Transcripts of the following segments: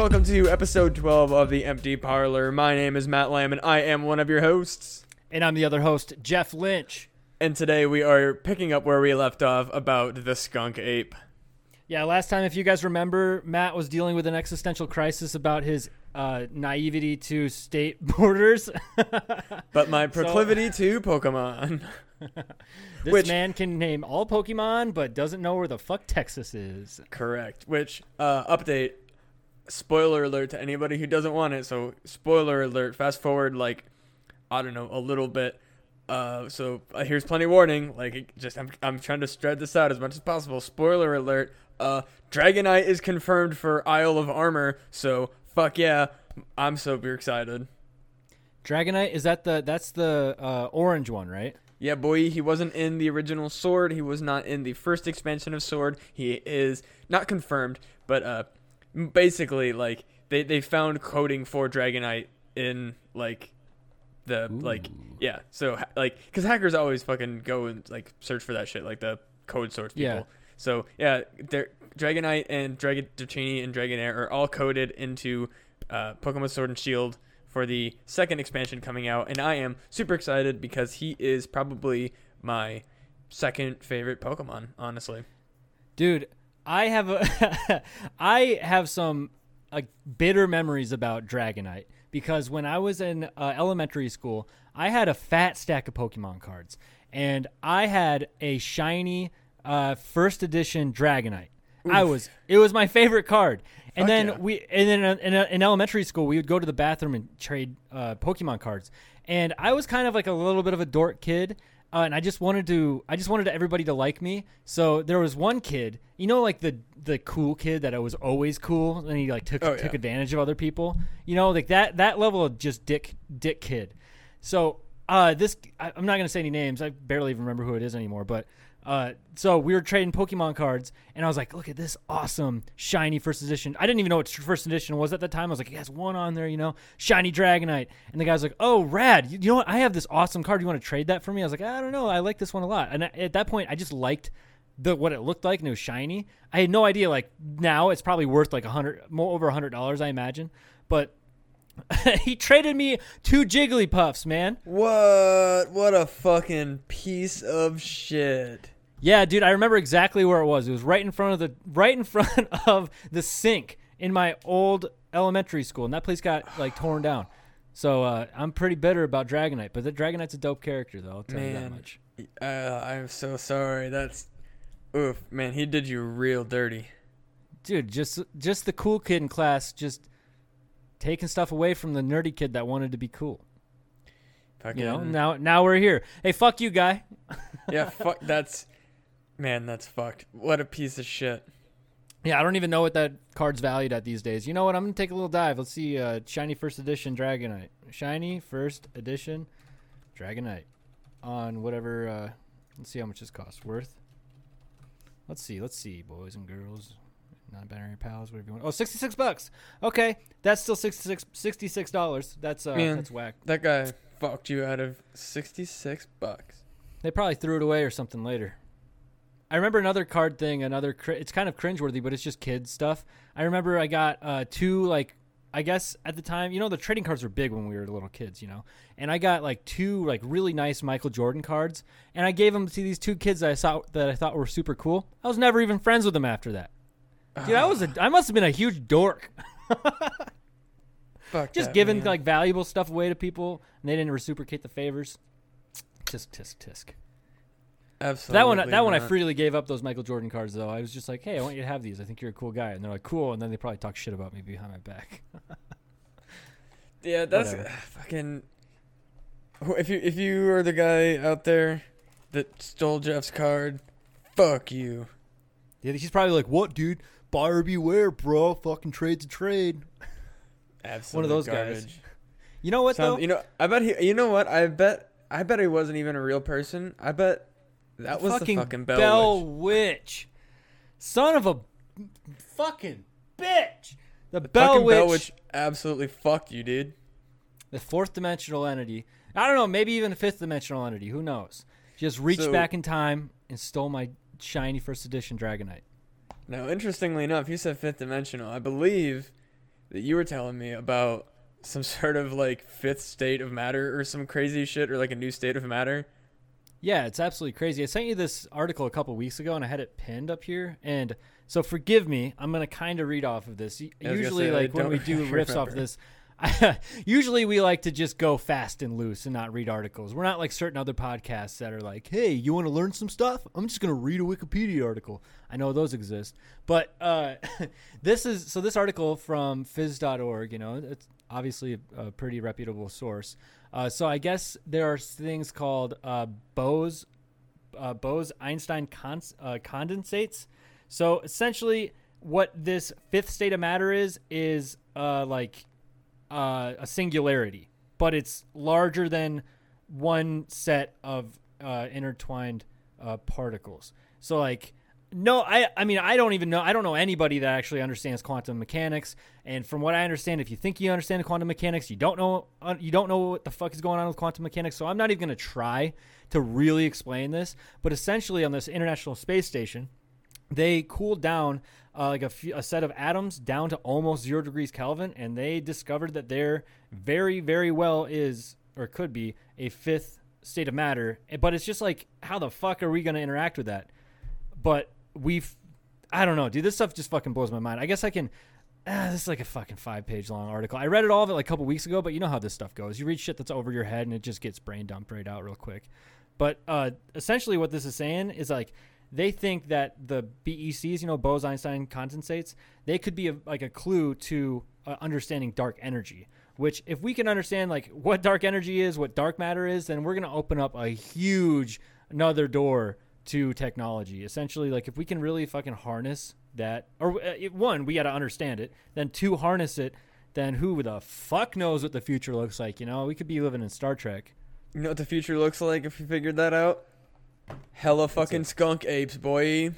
welcome to episode 12 of the Empty Parlor. My name is Matt Lamb, and I am one of your hosts. And I'm the other host, Jeff Lynch. And today we are picking up where we left off about the skunk ape. Yeah, last time, if you guys remember, Matt was dealing with an existential crisis about his uh, naivety to state borders. But my proclivity to Pokemon. this Which- man can name all Pokemon, but doesn't know where the fuck Texas is. Correct. Which, uh, update, spoiler alert to anybody who doesn't want it. So, spoiler alert, fast forward, like, I don't know, a little bit. Uh, so uh, here's plenty of warning. Like, it just I'm, I'm trying to spread this out as much as possible. Spoiler alert. Uh, Dragonite is confirmed for Isle of Armor. So fuck yeah, I'm super excited. Dragonite is that the that's the uh, orange one, right? Yeah, boy, he wasn't in the original Sword. He was not in the first expansion of Sword. He is not confirmed, but uh, basically, like they they found coding for Dragonite in like the like yeah. So like, cause hackers always fucking go and like search for that shit, like the code source people. Yeah. So yeah, they're, Dragonite and Dragon Dratini and Dragonair are all coded into uh, Pokemon Sword and Shield for the second expansion coming out, and I am super excited because he is probably my second favorite Pokemon, honestly. Dude, I have a I have some like bitter memories about Dragonite because when I was in uh, elementary school, I had a fat stack of Pokemon cards, and I had a shiny uh, first edition Dragonite. I was it was my favorite card. And Fuck then yeah. we and then uh, in, in elementary school we would go to the bathroom and trade uh, Pokemon cards. And I was kind of like a little bit of a dork kid, uh, and I just wanted to I just wanted everybody to like me. So there was one kid, you know, like the the cool kid that was always cool, and he like took Oh, took yeah. advantage of other people. You know, like that that level of just dick dick kid. So uh, this I, I'm not gonna say any names. I barely even remember who it is anymore. But uh, so we were trading Pokemon cards, and I was like, "Look at this awesome shiny first edition." I didn't even know what first edition was at the time. I was like, "It has one on there, you know, shiny Dragonite." And the guy's like, "Oh, rad! You, you know what? I have this awesome card. You want to trade that for me?" I was like, "I don't know. I like this one a lot." And I- at that point, I just liked the what it looked like, and it was shiny. I had no idea. Like now, it's probably worth like a hundred, more over a hundred dollars, I imagine. But he traded me two Jigglypuffs, man. What? What a fucking piece of shit. Yeah, dude, I remember exactly where it was. It was right in front of the right in front of the sink in my old elementary school, and that place got like torn down. So uh, I'm pretty bitter about Dragonite, but the Dragonite's a dope character, though. I'll tell you that much. Uh, I'm so sorry. That's oof, man. He did you real dirty. Dude, just just the cool kid in class, just taking stuff away from the nerdy kid that wanted to be cool. Fucking, You know, now now we're here. Hey, fuck you, guy. yeah, fuck. That's man. That's fucked. What a piece of shit. Yeah, I don't even know what that card's valued at these days. You know what? I'm gonna take a little dive. Let's see. Uh, shiny first edition Dragonite. Shiny first edition Dragonite on whatever. Uh, let's see how much this costs. Worth. Let's see. Let's see, boys and girls, non-binary pals, whatever you want. Oh, 66 bucks. Okay, that's still 66 66 dollars. That's uh, Man. that's whack. That guy fucked you out of sixty-six bucks. They probably threw it away or something later. I remember another card thing, another cr- it's kind of cringeworthy, but it's just kids stuff. I remember I got uh, two like I guess at the time, you know, the trading cards were big when we were little kids, you know, and I got like two like really nice Michael Jordan cards, and I gave them to these two kids that I saw that I thought were super cool. I was never even friends with them after that. Dude, I was a I must have been a huge dork. Fuck. Just that, giving man. like valuable stuff away to people, and they didn't reciprocate the favors. Tisk tisk tisk. absolutely That one, that one, I freely gave up those Michael Jordan cards. Though I was just like, "Hey, I want you to have these. I think you're a cool guy." And they're like, "Cool." And then they probably talk shit about me behind my back. Yeah, that's Whatever. Uh, fucking. If you if you are the guy out there that stole Jeff's card, fuck you. yeah, he's probably like, "What, dude? Buyer beware, bro. Fucking trade to trade." Absolutely One of those guys. You know what Sound- though? you know, I bet he. You know what? I bet. I bet he wasn't even a real person. I bet that was fucking the fucking Bell, Witch. Witch. son of a fucking bitch. The Fucking Bell Witch, Bell Witch absolutely fucked you, dude. the fourth dimensional entity. I don't know, maybe even a fifth dimensional entity. Who knows? She just reached So- back in time and stole my shiny first edition Dragonite. Now, interestingly enough, you said fifth dimensional. I believe that you were telling me about some sort of like fifth state of matter or some crazy shit or like a new state of matter. Yeah, it's absolutely crazy. I sent you this article a couple weeks ago, and I had it pinned up here. And so, forgive me. I'm gonna kind of read off of this. I was gonna Usually, say, like when we do riffs off of this, usually we like to just go fast and loose and not read articles. We're not like certain other podcasts that are like, "Hey, you want to learn some stuff? I'm just gonna read a Wikipedia article." I know those exist, but uh, this is so. This article from Phys.org, you know, it's obviously a, a pretty reputable source. Uh, so I guess there are things called uh, Bose uh, Bose Einstein cons- uh, condensates. So essentially, what this fifth state of matter is is uh, like uh, a singularity, but it's larger than one set of uh, intertwined uh, particles. So like. No, I I mean I don't even know I don't know anybody that actually understands quantum mechanics and from what I understand if you think you understand quantum mechanics you don't know uh, you don't know what the fuck is going on with quantum mechanics so I'm not even going to try to really explain this but essentially on this international space station they cooled down uh, like a, few, a set of atoms down to almost zero degrees Kelvin, and they discovered that there very, very well is or could be a fifth state of matter. Eh, But it's just like, how the fuck are we going to interact with that? But we've, I don't know, dude. This stuff just fucking blows my mind. I guess I can. Ah, this is like a fucking five page long article. I read it all of it like a couple weeks ago, but you know how this stuff goes. You read shit that's over your head and it just gets brain dumped right out real quick. But uh, essentially, what this is saying is like they think that the BECs, you know, Bose-Einstein condensates, they could be a, like a clue to uh, understanding dark energy. Which, if we can understand like what dark energy is, what dark matter is, then we're gonna open up a huge another door to technology. Essentially, like if we can really fucking harness that, or uh, it- one, we got to understand it. Then two, harness it. Then who the fuck knows what the future looks like? You know, we could be living in Star Trek. You know what the future looks like if you figured that out? Hella fucking skunk apes, boy.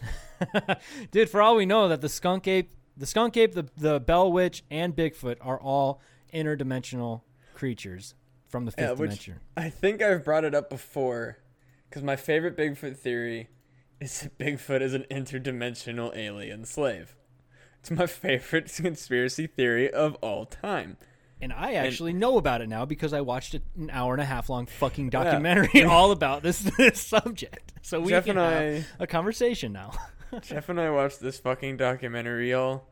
Dude, for all we know, that the skunk ape, the skunk ape, the the bell witch, and Bigfoot are all interdimensional creatures from the fifth Yeah, dimension. I think I've brought it up before, because my favorite Bigfoot theory is that Bigfoot is an interdimensional alien slave. It's my favorite conspiracy theory of all time. And I actually know about it now because I watched an hour and a half long fucking documentary all about this, this subject. So we Jeff can and have a conversation now. Jeff and I watched this fucking documentary, y'all,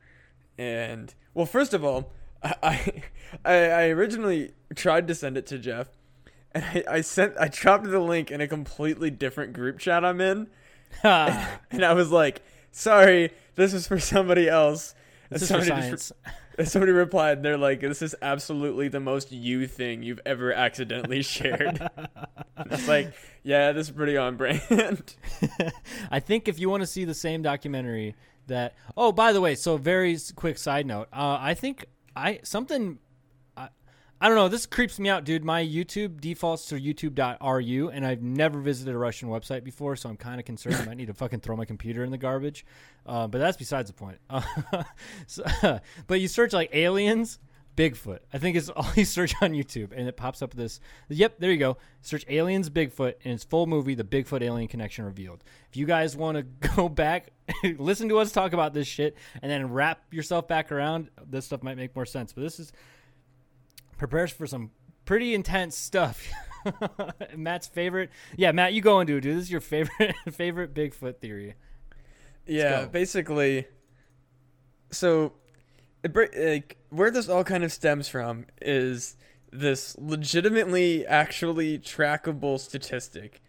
and well, first of all, I, I, I I originally tried to send it to Jeff, and I, I sent, I dropped the link in a completely different group chat I'm in, and I was like, "Sorry, this is for somebody else." And this is for somebody just- science. And somebody replied, "They're like, this is absolutely the most you thing you've ever accidentally shared." It's like, yeah, this is pretty on brand. I think if you want to see the same documentary that oh by the way so very quick side note uh, I think I something I don't know this creeps me out dude my YouTube defaults to youtube.ru and I've never visited a Russian website before so I'm kind of concerned I might need to fucking throw my computer in the garbage uh, but that's besides the point uh, so, but you search like aliens Bigfoot. I think it's all you search on YouTube, and it pops up this. Yep, there you go. Search aliens Bigfoot, and it's full movie. The Bigfoot alien connection revealed. If you guys want to go back, listen to us talk about this shit, and then wrap yourself back around, this stuff might make more sense. But this is prepares for some pretty intense stuff. Matt's favorite, yeah, Matt, you go and do it, dude. This is your favorite favorite Bigfoot theory. yeah, basically. So, it, like where this all kind of stems from is this legitimately, actually trackable statistic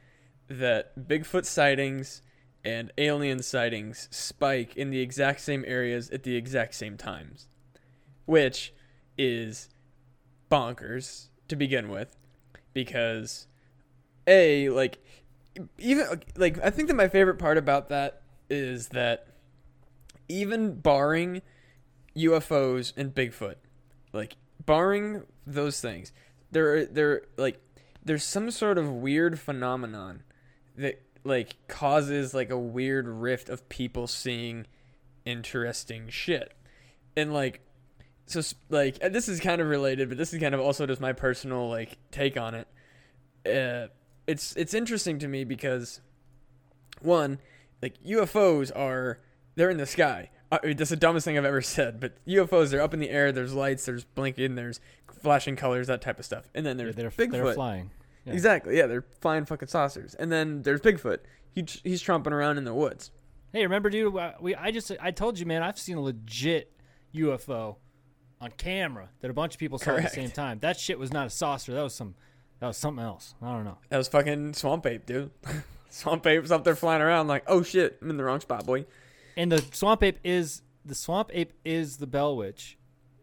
that Bigfoot sightings and alien sightings spike in the exact same areas at the exact same times, which is bonkers to begin with, because a like even like I think that my favorite part about that is that even barring UFOs and Bigfoot, like barring those things, there are there like there's some sort of weird phenomenon that like causes like a weird rift of people seeing interesting shit. And like so like and this is kind of related, but this is kind of also just my personal like take on it. Uh it's it's interesting to me because one, like UFOs are they're in the sky, I mean, that's the dumbest thing I've ever said. But UFOs, they're up in the air. There's lights. There's blinking. There's flashing colors. That type of stuff. And then Yeah, there's they're, Bigfoot. they're flying. Yeah. Exactly. Yeah, they're flying fucking saucers. And then there's Bigfoot. He, he's tromping around in the woods. Hey, remember, dude? uh, We I just I told you, man. I've seen a legit UFO on camera that a bunch of people saw at the same time. That shit was not a saucer. That was some. That was something else. I don't know. That was fucking swamp ape, dude. swamp ape's up there flying around like, oh shit, I'm in the wrong spot, boy. And the swamp ape is the swamp ape is the Bell Witch.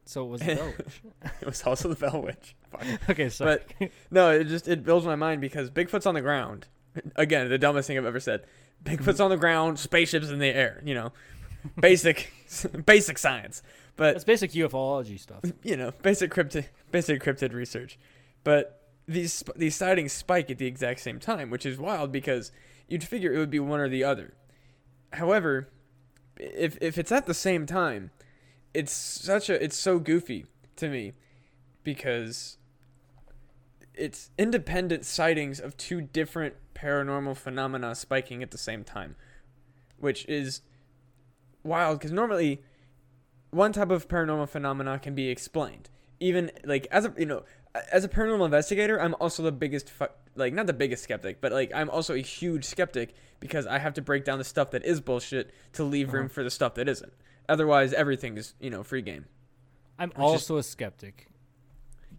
So it was the Bell Witch. It was also the Bell Witch. Fuck. okay, sorry. No, it just it builds my mind because Bigfoot's on the ground. Again, the dumbest thing I've ever said. Bigfoot's on the ground, spaceships in the air. You know, basic, basic science. But That's basic ufology stuff. you know, basic cryptid, basic cryptid research. But these these sightings spike at the exact same time, which is wild because you'd figure it would be one or the other. However, if if it's at the same time, it's such a it's so goofy to me because it's independent sightings of two different paranormal phenomena spiking at the same time, which is wild because normally one type of paranormal phenomena can be explained. Even like as a you know as a paranormal investigator, I'm also the biggest fu- like not the biggest skeptic, but like I'm also a huge skeptic because I have to break down the stuff that is bullshit to leave room Uh-huh. for the stuff that isn't. Otherwise, everything is you know free game. I'm is- also a skeptic.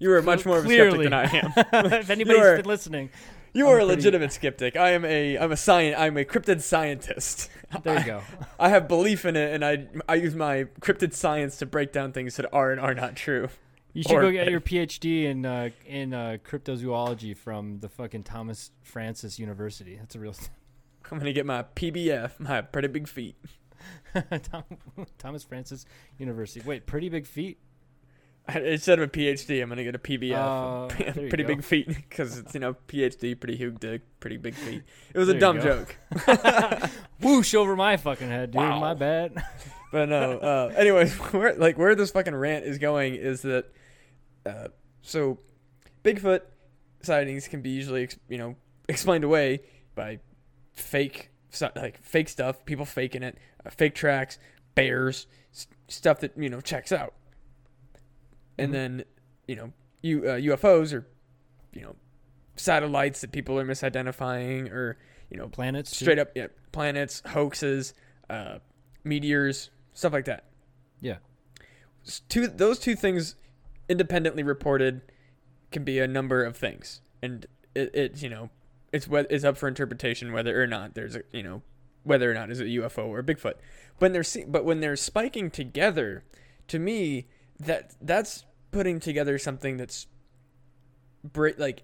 You are much more of a skeptic than I am. if anybody's are- been listening, You I'm are a pretty- legitimate skeptic. I am a I'm a science I'm a cryptid scientist. there you go. I have belief in it, and I I use my cryptid science to break down things that are and are not true. You should Or- go get your PhD in uh, in uh, cryptozoology from the fucking Thomas Francis University. That's a real I'm gonna get my PBF, my pretty big feet. Tom, Thomas Francis University. Wait, pretty big feet. Instead of a PhD, I'm gonna get a PBF, Uh, pretty big feet, because it's you know PhD, pretty huge dick, pretty big feet. It was There a dumb joke, Whoosh over my fucking head, dude. Wow. My bad. but no. Uh, anyways, where like where this fucking rant is going is that, uh, so, Bigfoot sightings can be usually ex- you know explained away by fake like fake stuff, people faking it, uh, fake tracks, bears, s- stuff that you know checks out. And Mhm. then you know U, uh, UFOs or you know satellites that people are misidentifying or you know Planets. too. straight up yeah, planets, hoaxes, uh, meteors, stuff like that. Yeah. Two those two things independently reported can be a number of things, and it, it you know it's what is up for interpretation whether or not there's a you know whether or not is a UFO or Bigfoot. When they're but when they're spiking together, to me that that's putting together something that's like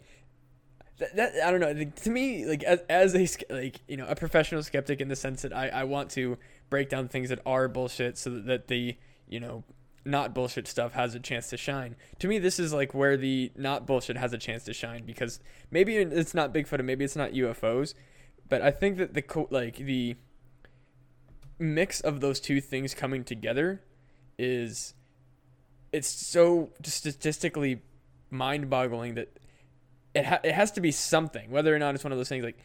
that, that I don't know. like, To me, like as, as a like you know a professional skeptic in the sense that I I want to break down things that are bullshit so that, that the you know not bullshit stuff has a chance to shine. To me, this is like where the not bullshit has a chance to shine because maybe it's not Bigfoot and maybe it's not UFOs, but I think that the co- like the mix of those two things coming together is it's so statistically mind-boggling that it ha- it has to be something whether or not it's one of those things like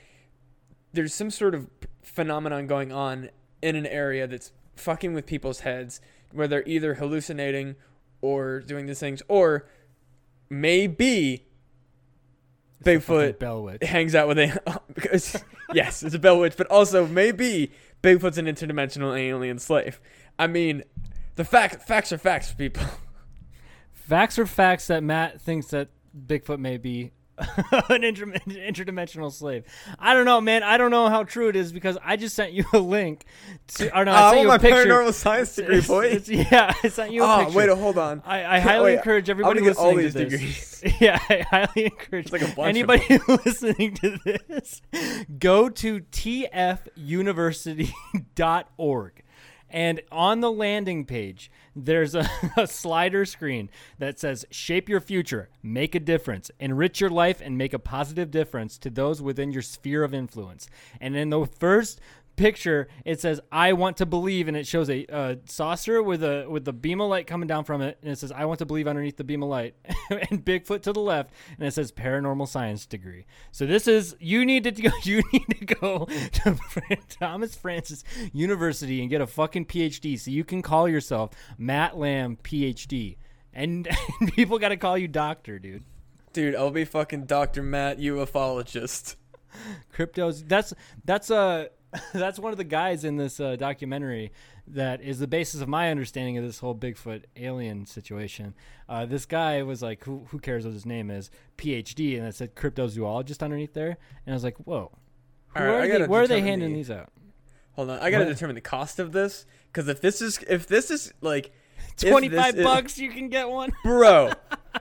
there's some sort of phenomenon going on in an area that's fucking with people's heads where they're either hallucinating or doing these things or maybe It's Bigfoot Bell Witch. hangs out with a because yes, it's a bell witch, but also maybe Bigfoot's an interdimensional alien slave. I mean, the fact facts are facts, people. Facts are facts that Matt thinks that Bigfoot may be an inter- interdimensional slave. I don't know, man. I don't know how true it is because I just sent you a link to. Or no, I I sent want you my picture. paranormal science degree, It's- boy. it's- yeah, I sent you a Oh, picture. wait, hold on. I, I highly encourage everybody to get all listening to these Degrees. yeah, I highly encourage like a anybody listening to this. Go to tfuniversity.org. And on the landing page, there's a, a slider screen that says Shape your future, make a difference, enrich your life, and make a positive difference to those within your sphere of influence. And in the first picture it says I want to believe and it shows a uh, saucer with a with the beam of light coming down from it and it says I want to believe underneath the beam of light and Bigfoot to the left and it says paranormal science degree. So this is you need to go you need to go to Thomas Francis University and get a fucking PhD so you can call yourself Matt Lamb PhD. And, and people got to call you doctor, dude. Dude, I'll be fucking Dr. Matt, ufologist. Cryptos. That's that's uh that's one of the guys in this uh, documentary that is the basis of my understanding of this whole Bigfoot alien situation. Uh, this guy was like, who, who cares what his name is? PhD, and it said cryptozoologist underneath there. And I was like, whoa. All right, are they, where are they handing the- these out? Hold on, I gotta What? determine the cost of this because if this is if this is like if this 25 is- bucks, you can get one. bro,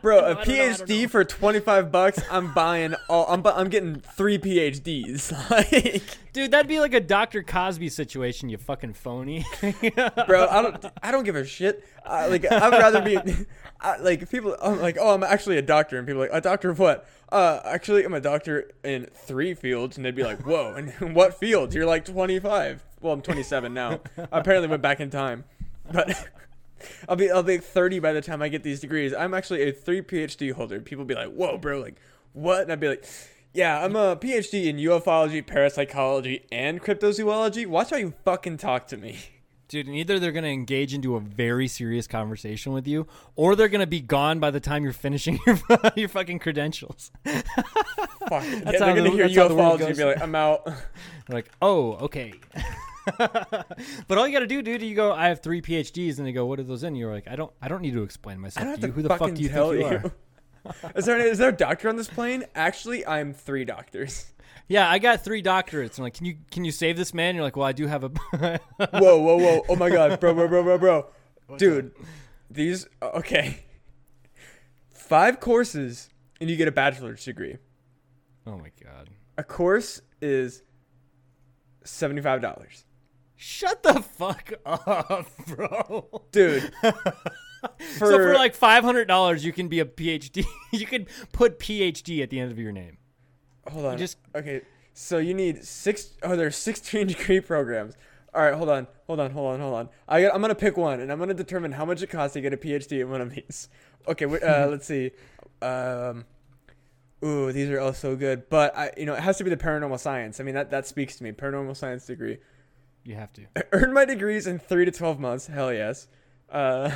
bro, a I don't know, I don't PhD know. for twenty five bucks. I'm buying all. I'm bu- I'm getting three PhDs. Like, Dude, that'd be like a Dr. Cosby situation, you fucking phony. bro, I don't I don't give a shit. I, like I'd rather be I, like people. I'm like, oh, I'm actually a doctor, and people are like a doctor of what? Uh, actually, I'm a doctor in three fields, and they'd be like, whoa, and what fields? You're like 25. Well, I'm 27 now. I apparently went back in time, but. I'll be I'll be 30 by the time I get these degrees. I'm actually a three PhD holder. People be like, "Whoa, bro! Like, what?" And I'd be like, "Yeah, I'm a PhD in ufology, parapsychology, and cryptozoology." Watch how you fucking talk to me. Dude, and either they're going to engage into a very serious conversation with you, or they're going to be gone by the time you're finishing your, your fucking credentials. Fuck. yeah, how they're the- gonna hear how the ufology and be like, "I'm out." They're like, oh, okay. but all you got to do, dude, you go, I have three PhDs, and they go, what are those in? You're like, I don't, I don't need to explain myself don't to to you. Who the fuck do you tell think you, you. are? is there is there a doctor on this plane? Actually, I'm three doctors. Yeah, I got three doctorates. I'm like, can you, can you save this man? You're like, well, I do have a. Whoa, whoa, whoa! Oh my god, bro, bro, bro, bro, bro, dude, these uh, okay. Five courses, and you get a bachelor's degree. oh my god. A course is seventy five dollars, Shut the fuck up, bro. dude. For, so for like five hundred dollars, you can be a PhD. you can put PhD at the end of your name. hold on, just- okay. So you need six. Oh, there's sixteen degree programs. All right, hold on, hold on, hold on, hold on. I got, I'm gonna pick one, and I'm gonna determine how much it costs to get a PhD in one of these. Okay, uh, let's see. Um, ooh, these are all so good, but I, you know, it has to be the paranormal science. I mean, that that speaks to me. Paranormal science degree. You have to. I earned my degrees in three to twelve months. Hell yes. Uh,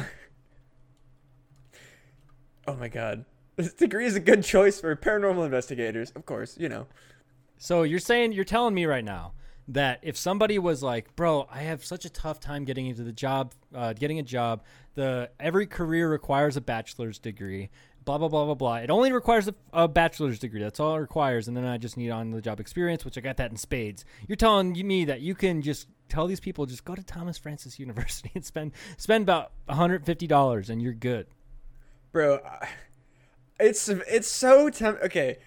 oh my god, this degree is a good choice for paranormal investigators. Of course, you know. So you're saying you're telling me right now that if somebody was like, "Bro, I have such a tough time getting into the job, uh, getting a job. The every career requires a bachelor's degree. Blah blah blah blah blah. It only requires a, a bachelor's degree. That's all it requires, and then I just need on the job experience, which I got that in spades. You're telling me that you can just tell these people just go to Thomas Francis University and spend spend about 150 dollars, and you're good. bro it's it's so temp okay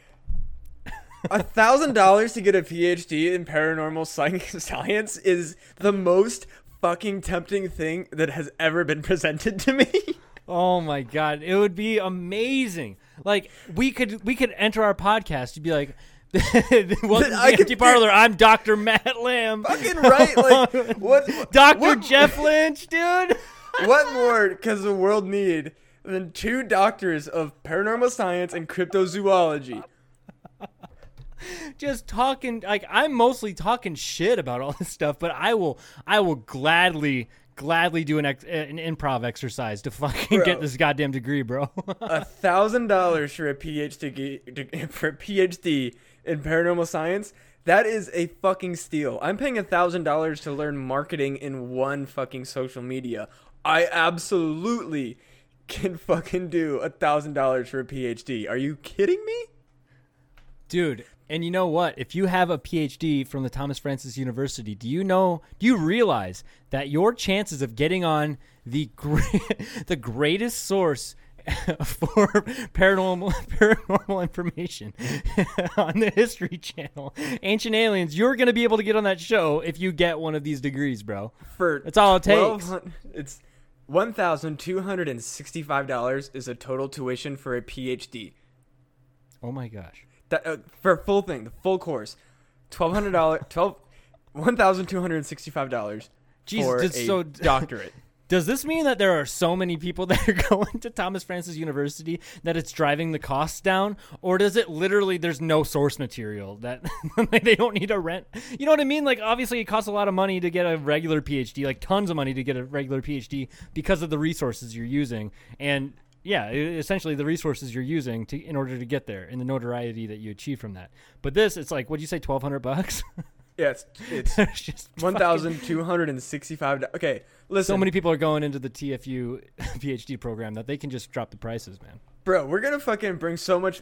a thousand dollars to get a phd in paranormal science is the most fucking tempting thing that has ever been presented to me Oh my god, it would be amazing. Like we could we could enter our podcast. You'd be like, "Welcome to I the could empty parlor. I'm Doctor Matt Lamb, fucking right like what Doctor what, Jeff Lynch, dude." what more does the world need than two doctors of paranormal science and cryptozoology Just talking like I'm mostly talking shit about all this stuff, but I will I will gladly gladly do an ex- an improv exercise to fucking Bro. get this goddamn degree, bro. a thousand dollars for a PhD for a PhD in paranormal science. That is a fucking steal. I'm paying a thousand dollars to learn marketing in one fucking social media. I absolutely can fucking do a thousand dollars for a PhD. Are you kidding me? Dude, and you know what? If you have a PhD from the Thomas Francis University, do you know? Do you realize that your chances of getting on the gre- the greatest source for paranormal paranormal information on the History Channel, Ancient Aliens, you're going to be able to get on that show if you get one of these degrees, bro. For That's all it takes. It's one thousand two hundred and sixty-five dollars is a total tuition for a PhD. Oh my gosh. That uh, for a full thing, the full course, twelve hundred dollars, twelve, one thousand two hundred and sixty-five dollars Jesus, for it's a so- doctorate. Does this mean that there are so many people that are going to Thomas Francis University that it's driving the costs down, or does it literally there's no source material that they don't need to rent? You know what I mean? Like obviously it costs a lot of money to get a regular PhD, like tons of money to get a regular PhD because of the resources you're using, and yeah, essentially the resources you're using to in order to get there and the notoriety that you achieve from that. But this, it's like, what do you say, twelve hundred bucks? yeah, it's it's It's just one thousand two hundred and sixty-five. Okay, listen, So many people are going into the TFU PhD program that they can just drop the prices, man. Bro. We're gonna fucking bring so much.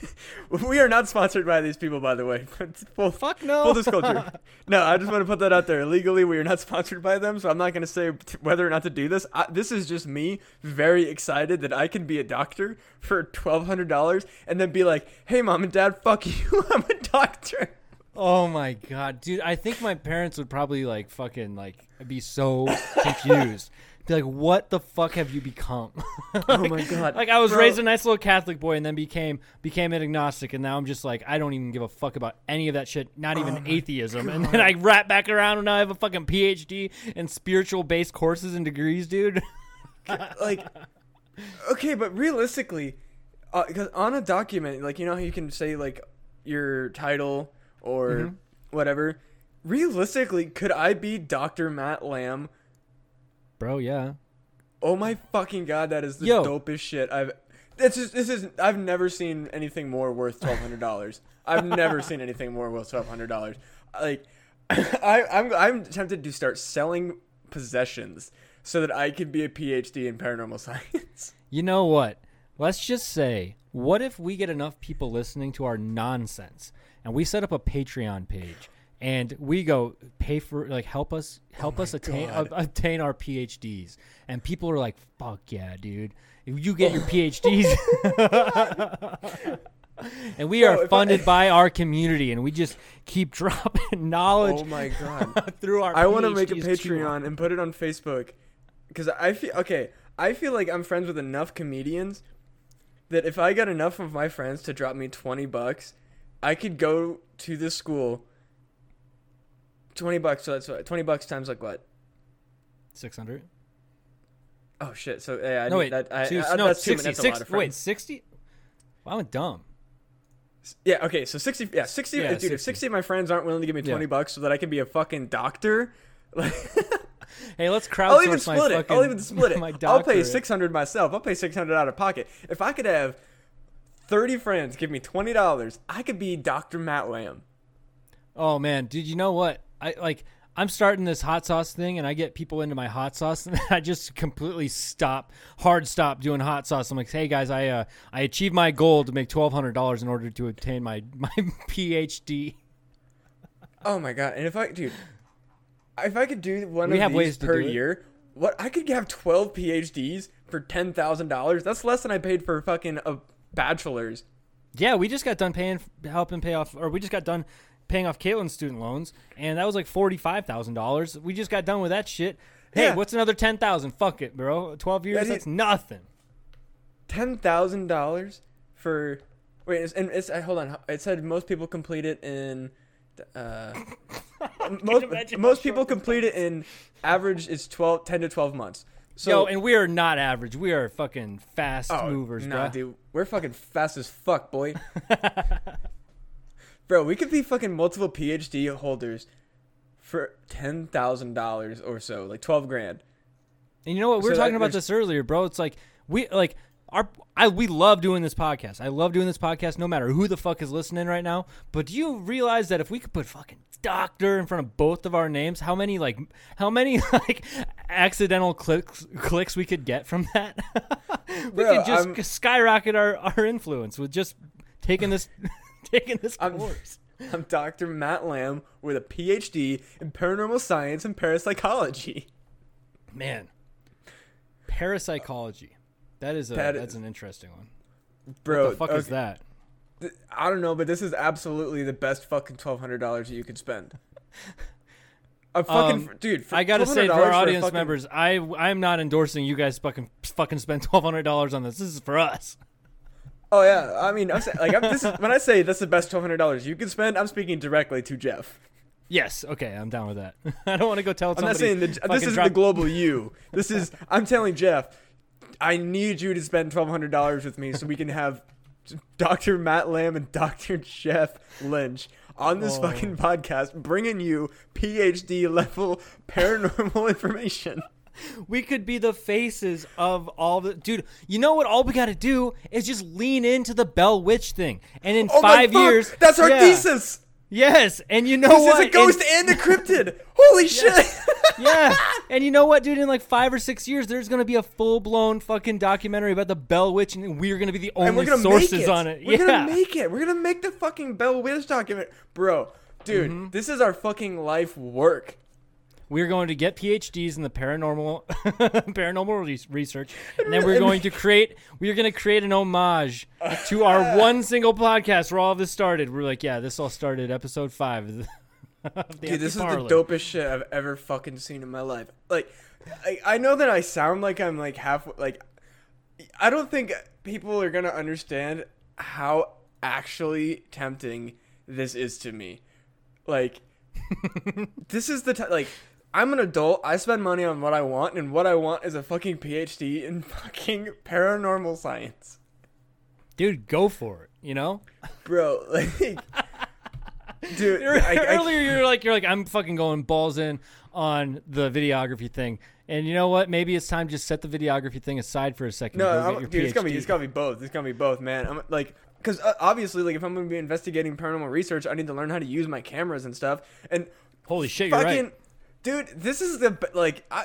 we are not sponsored by these people, by the way. full, Fuck no. full disclosure. no, I just want to put that out there. Legally, we are not sponsored by them, so I'm not gonna say whether or not to do this. I, this is just me very excited that I can be a doctor for twelve hundred dollars, and then be like, "Hey, mom and dad, fuck you. I'm a doctor." Oh my god, dude! I think my parents would probably like fucking like be so confused. Be like, "What the fuck have you become?" oh my god. like I was Bro. raised a nice little Catholic boy and then became became an agnostic, and now I'm just like I don't even give a fuck about any of that shit, not even Oh atheism. And then I wrap back around and now I have a fucking PhD in spiritual based courses and degrees, dude. like okay but realistically because on a document like you know how you can say like your title or Mhm. whatever realistically could i be dr matt lamb Bro, yeah. oh my fucking god that is the Yo. dopest shit i've this is this is i've never seen anything more worth $1200 i've never seen anything more worth $1200 like I, I'm I'm tempted to start selling possessions so that I could be a PhD in paranormal science. You know what? Let's just say, what if we get enough people listening to our nonsense and we set up a Patreon page and we go pay for like help us help oh us attain obtain our PhDs and people are like fuck yeah dude if you get your PhDs and we Bro, are if I- funded by our community and we just keep dropping knowledge Oh my god. through our I want to make a Patreon and put it on Facebook because I feel okay. I feel like I'm friends with enough comedians that if I got enough of my friends to drop me twenty bucks, I could go to this school. Twenty bucks, so that's what, twenty bucks times like what? 600 Oh shit! So yeah, I no wait that, I, two- I, no that's too 60 many- that's a six- lot of wait friends. 60 well, I went dumb Yeah, okay, so sixty. Yeah, sixty. Yeah, dude, 60. if sixty of my friends aren't willing to give me Yeah. twenty bucks so that I can be a fucking doctor, like. Hey, let's crowdsource I'll even split it. fucking. I'll even split it. I'll pay six hundred myself. I'll pay six hundred out of pocket. If I could have thirty friends give me twenty dollars, I could be Doctor Matt Lamb. Oh man, dude, you know what? I like. I'm starting this hot sauce thing, and I get people into my hot sauce, and I just completely stop, hard stop doing hot sauce. I'm like, hey guys, I uh, I achieved my goal to make twelve hundred dollars in order to obtain my my PhD. Oh my god! And if I, dude, if I could do one We of have these ways per year, what I could have twelve PhDs for ten thousand dollars. That's less than I paid for fucking a bachelor's. Yeah, we just got done paying, helping pay off, or we just got done paying off Caitlin's student loans, and that was like forty five thousand dollars. We just got done with that shit. Hey, Yeah. what's another ten thousand? Fuck it, bro. Twelve years, That is- that's nothing. ten thousand dollars for wait it's, and it's uh, hold on it said most people complete it in uh most, imagine most people this complete it in average is 12 10 to 12 months so Yo, and we are not average. We are fucking fast oh, movers, nah, bro. dude we're fucking fast as fuck boy bro we could be fucking multiple phd holders for ten thousand dollars or so like 12 grand And you know what? We were So talking about this earlier, bro. It's like we like our I we love doing this podcast. I love doing this podcast no matter who the fuck is listening right now. But do you realize that if we could put fucking doctor in front of both of our names, how many like how many like accidental clicks clicks we could get from that? we Bro, could just I'm- skyrocket our our influence with just taking this taking this I'm- course. i'm dr matt lamb with a phd in paranormal science and parapsychology Man. Parapsychology. That is a That that's an interesting one. bro what the fuck is that? I don't know, but this is absolutely the best fucking twelve hundred dollars that you could spend. A fucking Um, dude. For I gotta say for our audience fucking- members, I I'm not endorsing you guys fucking fucking spend twelve hundred dollars on this. This is for us. Oh yeah, I mean, I'm saying, like I'm, this is, when I say that's the best twelve hundred dollars you can spend, I'm speaking directly to Jeff. Yes. Okay, I'm down with that. I don't want to go tell I'm not saying the, this is the global you. This is I'm telling Jeff, I need you to spend twelve hundred dollars with me so we can have Dr. Matt Lamb and Dr. Jeff Lynch on this Oh. fucking podcast, bringing you PhD level paranormal information. We could be the faces of all the dude. You know what? All we got to do is just lean into the Bell Witch thing, and in Oh five years, that's our yeah. thesis. Yes, and you know This what? is a ghost And- and a cryptid. Holy shit! yeah, and you know what, dude? In like five or six years, there's gonna be a full blown fucking documentary about the Bell Witch, and we're gonna be the only sources it. on it. We're yeah, gonna make it. We're gonna make the fucking Bell Witch document, bro. Dude, Mm-hmm. this is our fucking life work. We're going to get PhDs in the paranormal paranormal re- research, and then we're going to create. We're going to create an homage to our one single podcast where all of this started. We're like, yeah, this all started episode five. Of the, of the Dude, this is the Parlor. dopest shit I've ever fucking seen in my life. Like, I, I know that I sound like I'm like half like. I don't think people are gonna understand how actually tempting this is to me. Like, this is the time. Like, I'm an adult. I spend money on what I want, and what I want is a fucking PhD in fucking paranormal science, dude. Go for it. You know. bro. Like, dude, I, I, Earlier, you're like, you're like, I'm fucking going balls in on the videography thing, and you know what? Maybe it's time to just set the videography thing aside for a second. No, and go I'm, get your dude, it's gonna be it's gotta be both. It's gonna be both, man. I'm like, because uh, obviously, like, if I'm gonna be investigating paranormal research, I need to learn how to use my cameras and stuff. And Holy shit, you're right. Dude, this is the like, I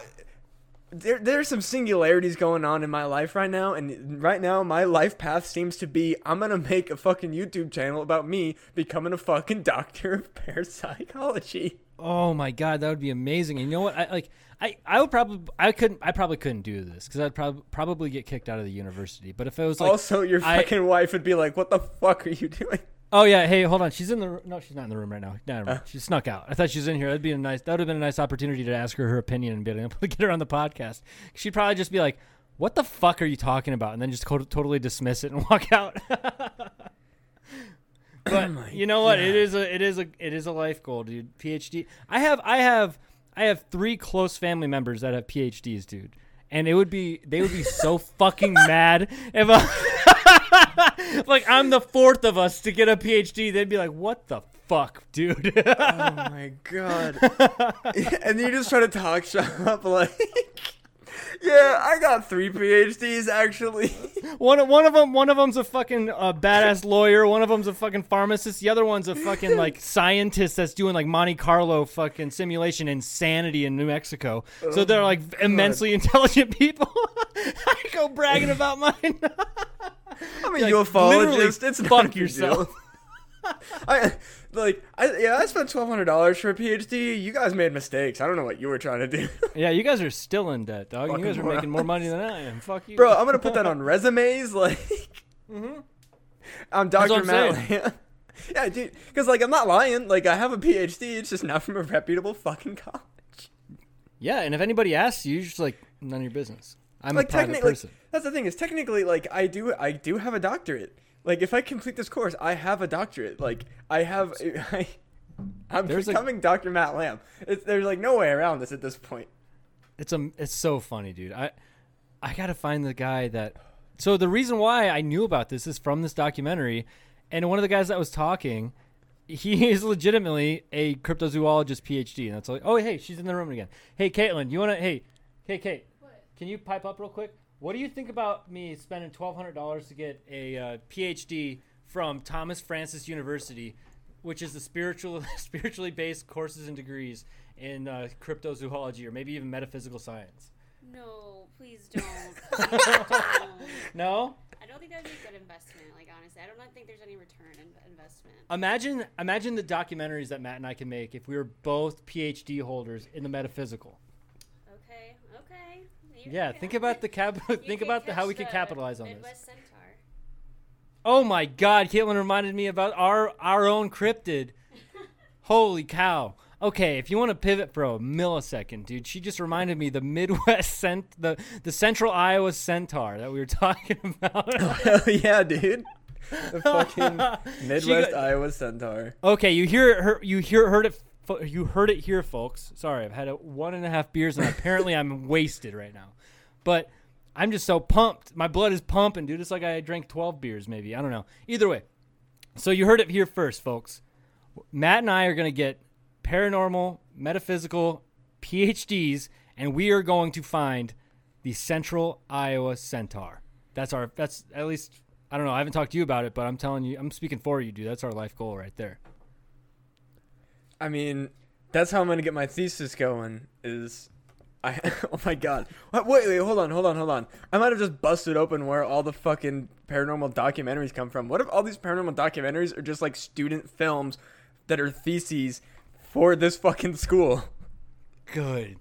there there's some singularities going on in my life right now, and right now my life path seems to be I'm gonna make a fucking YouTube channel about me becoming a fucking doctor of parapsychology. Oh my god, that would be amazing. And you know what? I like I I would probably I couldn't I probably couldn't do this cuz I'd prob- probably get kicked out of the university. But if it was like also, your I- fucking wife would be like, "What the fuck are you doing?" Oh yeah, hey, hold on. She's in the No, she's not in the room right now. No, Uh. she snuck out. I thought she was in here. That'd be a nice that would have been a nice opportunity to ask her her opinion and be able to get her on the podcast. She'd probably just be like, "What the fuck are you talking about?" and then just co- totally dismiss it and walk out. but you know what? It is a it is a it is a life goal, dude. PhD. I have I have I have three close family members that have PhDs, dude. And it would be they would be so fucking mad if I, like I'm the fourth of us to get a PhD. They'd be like, "What the fuck, dude?" Oh my god. and you just try to talk shop like Yeah, I got three PhDs actually. one of- one of them one of them's a fucking uh, badass lawyer. One of them's a fucking pharmacist. The other one's a fucking like scientist that's doing like Monte Carlo fucking simulation insanity in New Mexico. So they're like immensely intelligent people. I go bragging about mine. I'm a Like, ufologist. literally, It's fuck yourself. I like I yeah, I spent twelve hundred dollars for a PhD. You guys made mistakes. I don't know what you were trying to do. yeah, you guys are still in debt, dog. You guys are making more money than I am. Fuck you, Bro, I'm gonna put that on resumes, like mm-hmm. I'm Dr. what Matt Yeah, dude. Because like I'm not lying. Like I have a PhD. It's just not from a reputable fucking college. Yeah, and if anybody asks you, you're just like none of your business. I'm like a private technically person. that's the thing is technically like i do i do have a doctorate like if i complete this course i have a doctorate like i have I, i'm There's a- becoming dr matt lamb it's, there's like no way around this at this point It's a it's so funny, dude. I I gotta find the guy that. So the reason why I knew about this is from this documentary, and one of the guys that was talking, he is legitimately a cryptozoologist PhD, and that's like, oh hey, she's in the room again. Hey Caitlin, you wanna? Hey, hey Kate, can you pipe up real quick? What do you think about me spending twelve hundred dollars to get a uh, PhD from Thomas Francis University, which is the spiritual spiritually based courses and degrees in uh, cryptozoology or maybe even metaphysical science? No, please don't. Please don't. No. I don't think that would be a good investment. Like honestly, I don't think there's any return in investment. Imagine, imagine the documentaries that Matt and I can make if we were both PhD holders in the metaphysical. Okay, okay. You- Yeah, think about the cap. Think about the, how we could capitalize on this. Midwest Centaur. Oh my God, Caitlin reminded me about our our own cryptid. Holy cow! Okay, if you want to pivot for a millisecond, dude, she just reminded me the Midwest cent the the Central Iowa Centaur that we were talking about. hell oh, yeah dude the fucking midwest got- iowa centaur okay, you hear her, you hear heard it you heard it here, folks. Sorry, I've had a one and a half beers and apparently I'm wasted right now. But I'm just so pumped. My blood is pumping, dude. It's like I drank 12 beers, maybe. I don't know. Either way. So you heard it here first, folks. Matt and I are going to get paranormal, metaphysical PhDs, and we are going to find the Central Iowa Centaur. That's our. That's at least. I don't know. I haven't talked to you about it, but I'm telling you, I'm speaking for you, dude. That's our life goal right there. I mean, that's how I'm gonna get my thesis going. Is I? oh my god! Wait, wait, hold on, hold on, hold on. I might have just busted open where all the fucking paranormal documentaries come from. What if all these paranormal documentaries are just like student films that are theses for this fucking school? Good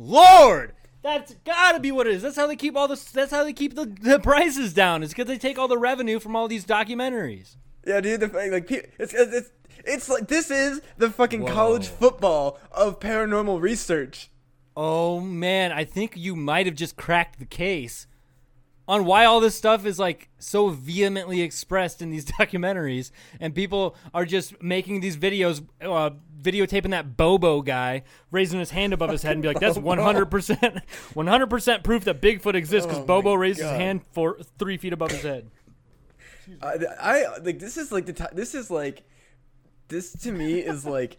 lord, that's got to be what it is. That's how they keep all the. That's how they keep the, the prices down. It's because they take all the revenue from all these documentaries. Yeah, dude. The like it's it's it's, it's like this is the fucking college football of paranormal research. Oh man, I think you might have just cracked the case on why all this stuff is like so vehemently expressed in these documentaries, and people are just making these videos, uh, videotaping that Bobo guy raising his hand above his head and be like, "That's one hundred percent, one hundred percent proof that Bigfoot exists because Oh Bobo raised his hand for three feet above his head." I, I like this is like the ti this is like this to me is like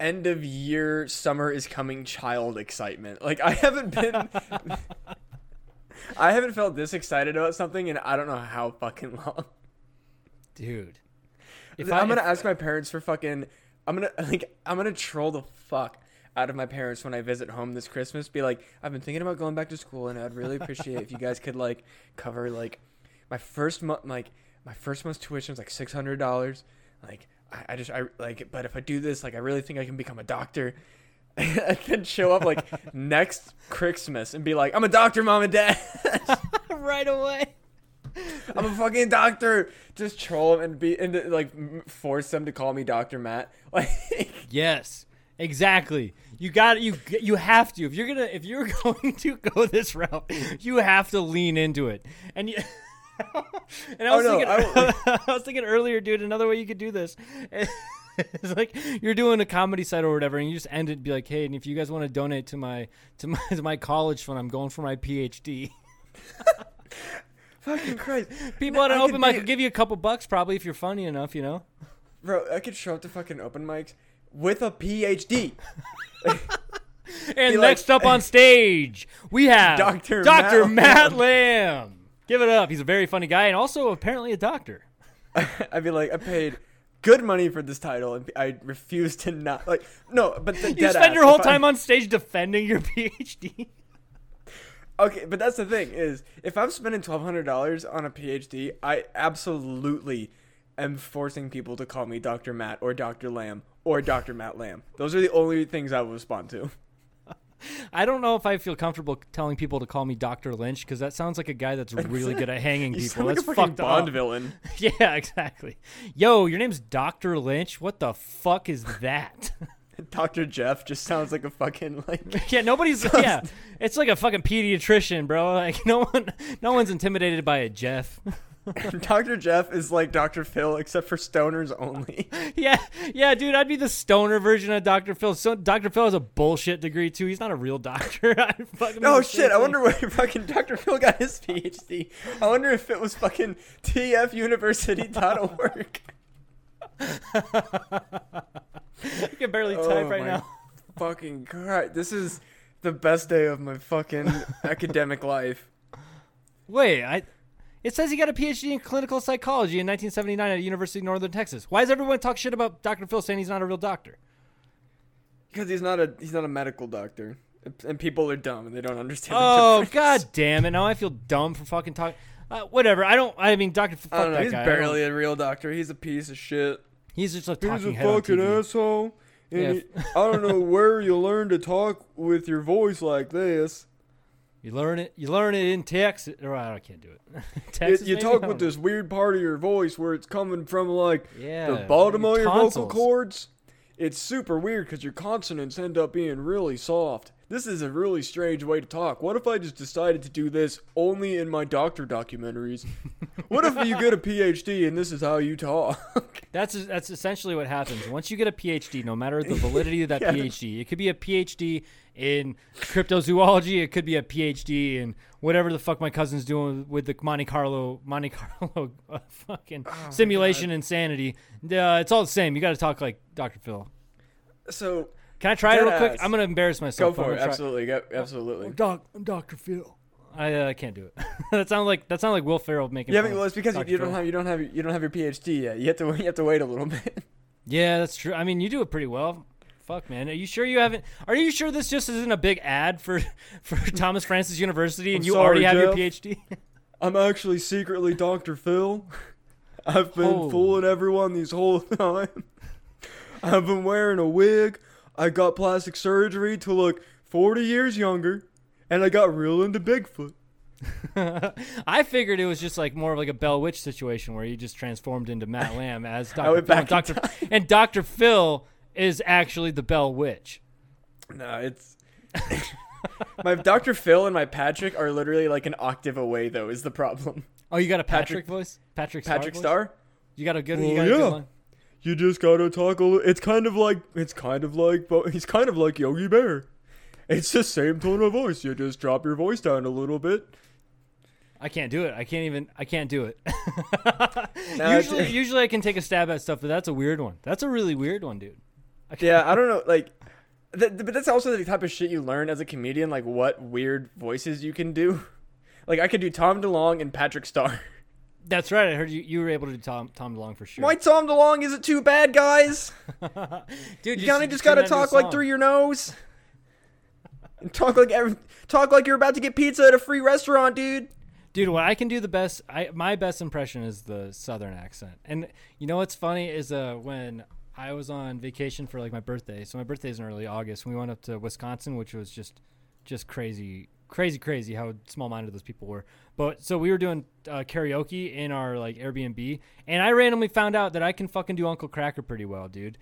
end of year summer is coming child excitement. Like I haven't been I haven't felt this excited about something in I don't know how fucking long. Dude, If I'm gonna ask my parents for fucking I'm gonna like I'm gonna troll the fuck out of my parents when I visit home this Christmas. Be like, I've been thinking about going back to school, and I'd really appreciate if you guys could like cover like my first month, like my first month's tuition was like six hundred dollars. Like I, I just I like, but if I do this, like I really think I can become a doctor. and then show up like next Christmas and be like, I'm a doctor, mom and dad. right away. I'm a fucking doctor. Just troll them and be and like force them to call me Doctor Matt. Like, Yes, exactly. You got you. You have to if you're gonna if you're going to go this route, you have to lean into it. And you. and I Oh, was, no, thinking, I I, was thinking earlier, dude. Another way you could do this. It's like you're doing a comedy set or whatever, and you just end it and be like, "Hey, and if you guys want to donate to my to my to my college fund, I'm going for my PhD." fucking Christ, People at an I open mic could give you a couple bucks, probably if you're funny enough, you know. bro. I could show up to fucking open mics with a PhD. And Be like- next up on stage, we have Dr. Dr. Matt Matt Lamb. Give it up. He's a very funny guy and also apparently a doctor. I'd be like, I paid good money for this title, and I refuse to not like. No, but the You spend your whole I- time on stage defending your PhD. Okay, but that's the thing is, if I'm spending twelve hundred dollars on a PhD, I absolutely am forcing people to call me Dr. Matt or Dr. Lamb or Dr. Matt Lamb. Those are the only things I will respond to. I don't know if I feel comfortable telling people to call me Dr. Lynch because that sounds like a guy that's really good at hanging people. like That's a fucking Bond up. villain. Yeah, exactly. Yo, your name's Dr. Lynch. What the fuck is that? Dr. Jeff just sounds like a fucking like. yeah, nobody's. Yeah, it's like a fucking pediatrician, bro. Like no one, no one's intimidated by a Jeff. Dr. Jeff is like Dr. Phil, except for stoners only. Yeah, yeah, dude, I'd be the stoner version of Dr. Phil. So Dr. Phil has a bullshit degree too. He's not a real doctor. Oh shit! I wonder where fucking Dr. Phil got his PhD. I wonder if it was fucking tfuniversity.org. I can barely Oh type right now. Fucking Christ! This is the best day of my fucking academic life. Wait, I. It says he got a PhD in clinical psychology in 1979 at the University of Northern Texas. Why does everyone talk shit about Dr. Phil saying he's not a real doctor? Because he's not a he's not a medical doctor, and people are dumb and they don't understand. Oh god damn it! Now I feel dumb for fucking talking. Uh, whatever. I don't. I mean, Doctor. Fuck I don't know. He's guy. Barely a real doctor. He's a piece of shit. He's just a He's talking a head on fucking TV. asshole. And Yeah. he- I don't know where you learn to talk with your voice like this. You learn it. You learn it in Texas. Or I can't do it. Texas. you maybe? talk with this weird part of your voice where it's coming from like. Yeah. the bottom of your vocal cords. It's super weird because your consonants end up being really soft. this is a really strange way to talk. What if I just decided to do this only in my doctor documentaries? what if you get a PhD and this is how you talk? That's that's essentially what happens. Once you get a PhD, no matter the validity of that Yeah. PhD, it could be a PhD in cryptozoology, it could be a PhD in whatever the fuck my cousin's doing with the Monte Carlo Monte Carlo uh, fucking Oh simulation insanity. Uh, it's all the same. You got to talk like Dr. Phil. so Can I try it real quick? I'm gonna embarrass myself. I'm for it. gonna try- Absolutely. Go, absolutely. Doc, I'm Dr. Phil. I uh, can't do it. that sounds like that sounds like Will Ferrell making. Yeah, well, it's because Dr. you don't have you don't have you don't have your PhD yet. You have to you have to wait a little bit. Yeah, that's true. I mean, you do it pretty well. Fuck, man. Are you sure you haven't? Are you sure this just isn't a big ad for for Thomas Francis University and I'm you sorry, already have your PhD? I'm actually secretly Dr. Phil. I've been Holy. fooling everyone these whole time. I've been wearing a wig. I got plastic surgery to look 40 years younger, and I got real into Bigfoot. I figured it was just like more of like a Bell Witch situation where you just transformed into Matt Lamb as Dr. Phil. And Dr. and Dr. Phil is actually the Bell Witch. No, it's my Dr. Phil and my Patrick are literally like an octave away. Though is the problem. Oh, you got a Patrick, Patrick- voice? Patrick Star Patrick voice? Star. You got a good, Well, you got yeah. good one. You just gotta talk a little. It's kind of like it's kind of like but he's kind of like Yogi Bear. It's the same tone of voice. You just drop your voice down a little bit. I can't do it. I can't even. I can't do it. No, usually, usually I can take a stab at stuff, but that's a weird one. That's a really weird one, dude. Yeah, I don't know. Like, th- th- but that's also the type of shit you learn as a comedian. Like, what weird voices you can do. Like, I could do Tom DeLonge and Patrick Star. That's right. I heard you. You were able to do Tom Tom DeLonge for sure. Why Tom DeLonge isn't too bad, guys? dude? You kind of just gotta that into a talk like through your nose. And talk like every, talk like you're about to get pizza at a free restaurant, dude. Dude, what I can do the best, I my best impression is the southern accent. And you know what's funny is uh when I was on vacation for like my birthday. So my birthday is in early August. We went up to Wisconsin, which was just just crazy, crazy, crazy how small-minded those people were. But so we were doing uh, karaoke in our like Airbnb, and I randomly found out that I can fucking do Uncle Kracker pretty well, dude.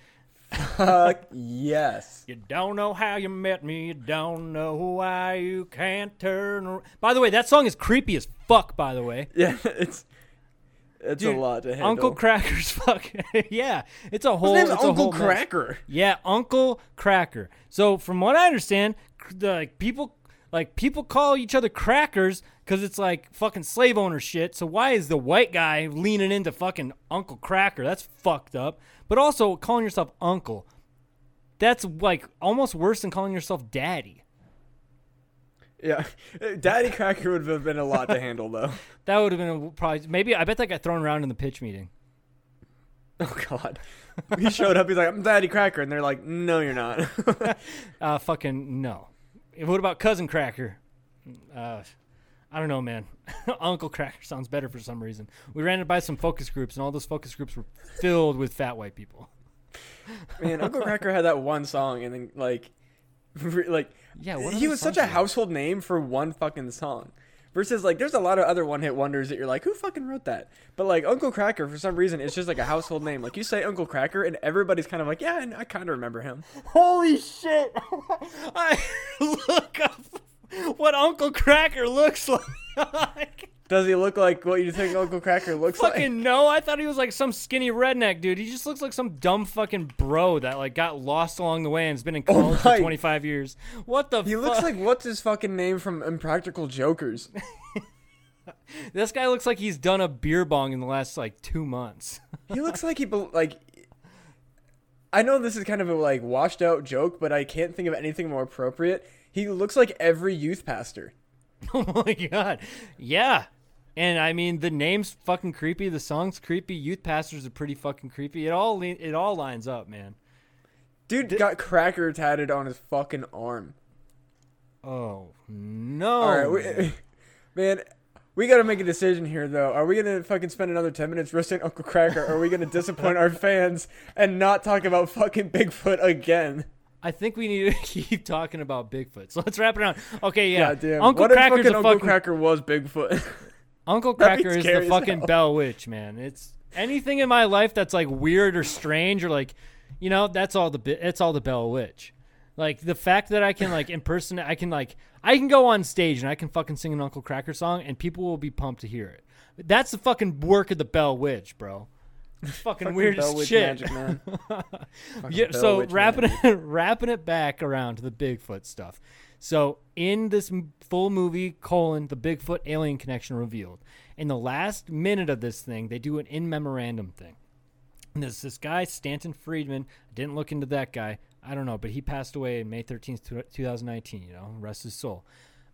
Fuck yes. You don't know how you met me. You don't know why you can't turn. By the way, that song is creepy as fuck. By the way, Yeah, it's it's Dude, a lot to handle. Uncle Kracker's fuck. yeah, it's a whole. His name's Uncle whole mess. Cracker. Yeah, Uncle Kracker. So from what I understand, the like, people like people call each other crackers because it's like fucking slave owner shit. So why is the white guy leaning into fucking Uncle Kracker? That's fucked up. But also calling yourself Uncle, that's like almost worse than calling yourself Daddy. Yeah, Daddy Cracker would have been a lot to handle, though. That would have been a, probably maybe. I bet that got thrown around in the pitch meeting. Oh God, he showed up. He's like, "I'm Daddy Cracker," and they're like, "No, you're not." Uh, fucking no. What about cousin Cracker? Uh, I don't know, man. Uncle Kracker sounds better for some reason. We ran it by some focus groups, and all those focus groups were filled with fat white people. Man, Uncle Kracker had that one song, and then like, like, Yeah, what he was such a did- household name for one fucking song. Versus like, there's a lot of other one-hit wonders that you're like, who fucking wrote that? But like Uncle Kracker, for some reason, it's just like a household name. Like you say Uncle Kracker, and everybody's kind of like, yeah, I kind of remember him. Holy shit! I look up what Uncle Kracker looks like. Does he look like what you think Uncle Kracker looks like? fucking no! I thought he was like some skinny redneck dude. He just looks like some dumb fucking bro that like got lost along the way and has been in oh college my- for 25 years. What the? He fuck? looks like what's his fucking name from Impractical Jokers? This guy looks like he's done a beer bong in the last like two months. He looks like he bel- like. I know this is kind of a like washed out joke, but I can't think of anything more appropriate. He looks like every youth pastor. oh my god, yeah. And I mean, the name's fucking creepy. The song's creepy. Youth pastors are pretty fucking creepy. It all it all lines up, man. Dude got cracker tatted on his fucking arm. Oh no. All right, man. we, man, we got to make a decision here though. Are we gonna fucking spend another ten minutes roasting Uncle Kracker? or Are we gonna disappoint our fans and not talk about fucking Bigfoot again? I think we need to keep talking about Bigfoot. So let's wrap it around. Okay, yeah. God damn. Uncle what if Cracker's fucking a Uncle fucking Cracker was Bigfoot? Uncle Kracker is the fucking. Bell Witch, man. It's anything in my life that's like weird or strange or like, you know, that's all the it's all the Bell Witch. Like the fact that I can like impersonate, I can like, I can go on stage and I can fucking sing an Uncle Kracker song, and people will be pumped to hear it. That's the fucking work of the Bell Witch, bro. Fucking, weird Bell Witch shit. Fucking Yeah, so wrapping it, wrapping it back around to the Bigfoot stuff. So in this full movie, colon the Bigfoot alien connection revealed. In the last minute of this thing, they do an in memorandum thing. And there's this guy Stanton Friedman. I didn't look into that guy. I don't know, but he passed away May 13th, 2019. You know, rest his soul.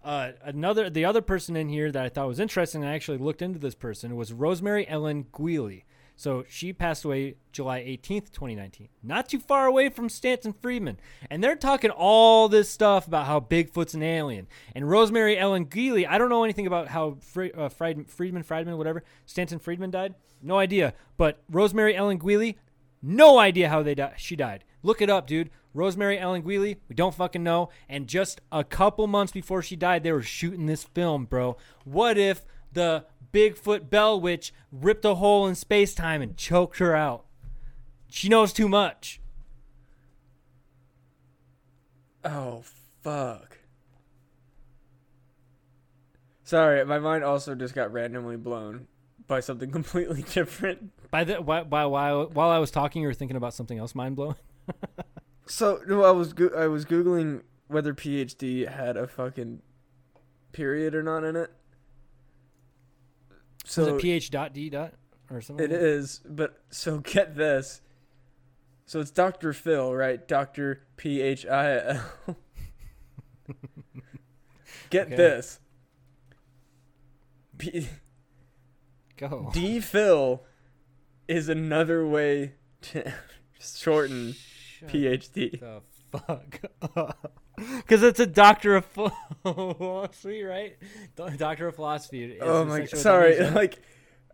Uh, another, the other person in here that I thought was interesting, I actually looked into this person, was Rosemary Ellen Guiley. So she passed away July 18th, 2019. Not too far away from Stanton Friedman. And they're talking all this stuff about how Bigfoot's an alien. And Rosemary Ellen Guiley, I don't know anything about how Fri- uh, Fried- Friedman, Friedman, whatever, Stanton Friedman died. No idea. But Rosemary Ellen Guiley, no idea how they di- she died. Look it up, dude. Rosemary Ellen Guiley, we don't fucking know. And just a couple months before she died, they were shooting this film, bro. What if the Bigfoot Bell Witch ripped a hole in space time and choked her out? She knows too much. Oh fuck. Sorry, my mind also just got randomly blown by something completely different. By the while, while, while, while I was talking, you were thinking about something else mind blowing. So no, I was go- I was googling whether PhD had a fucking period or not in it. So is it ph dot d dot or something? It is, but so get this. So it's Dr. Phil, right? Dr. P H I L. Get Okay. this. P- Go. D Phil is another way to shorten Shut PhD. the fuck Because it's a doctor of philosophy, right? Doctor of philosophy. Oh my sorry, like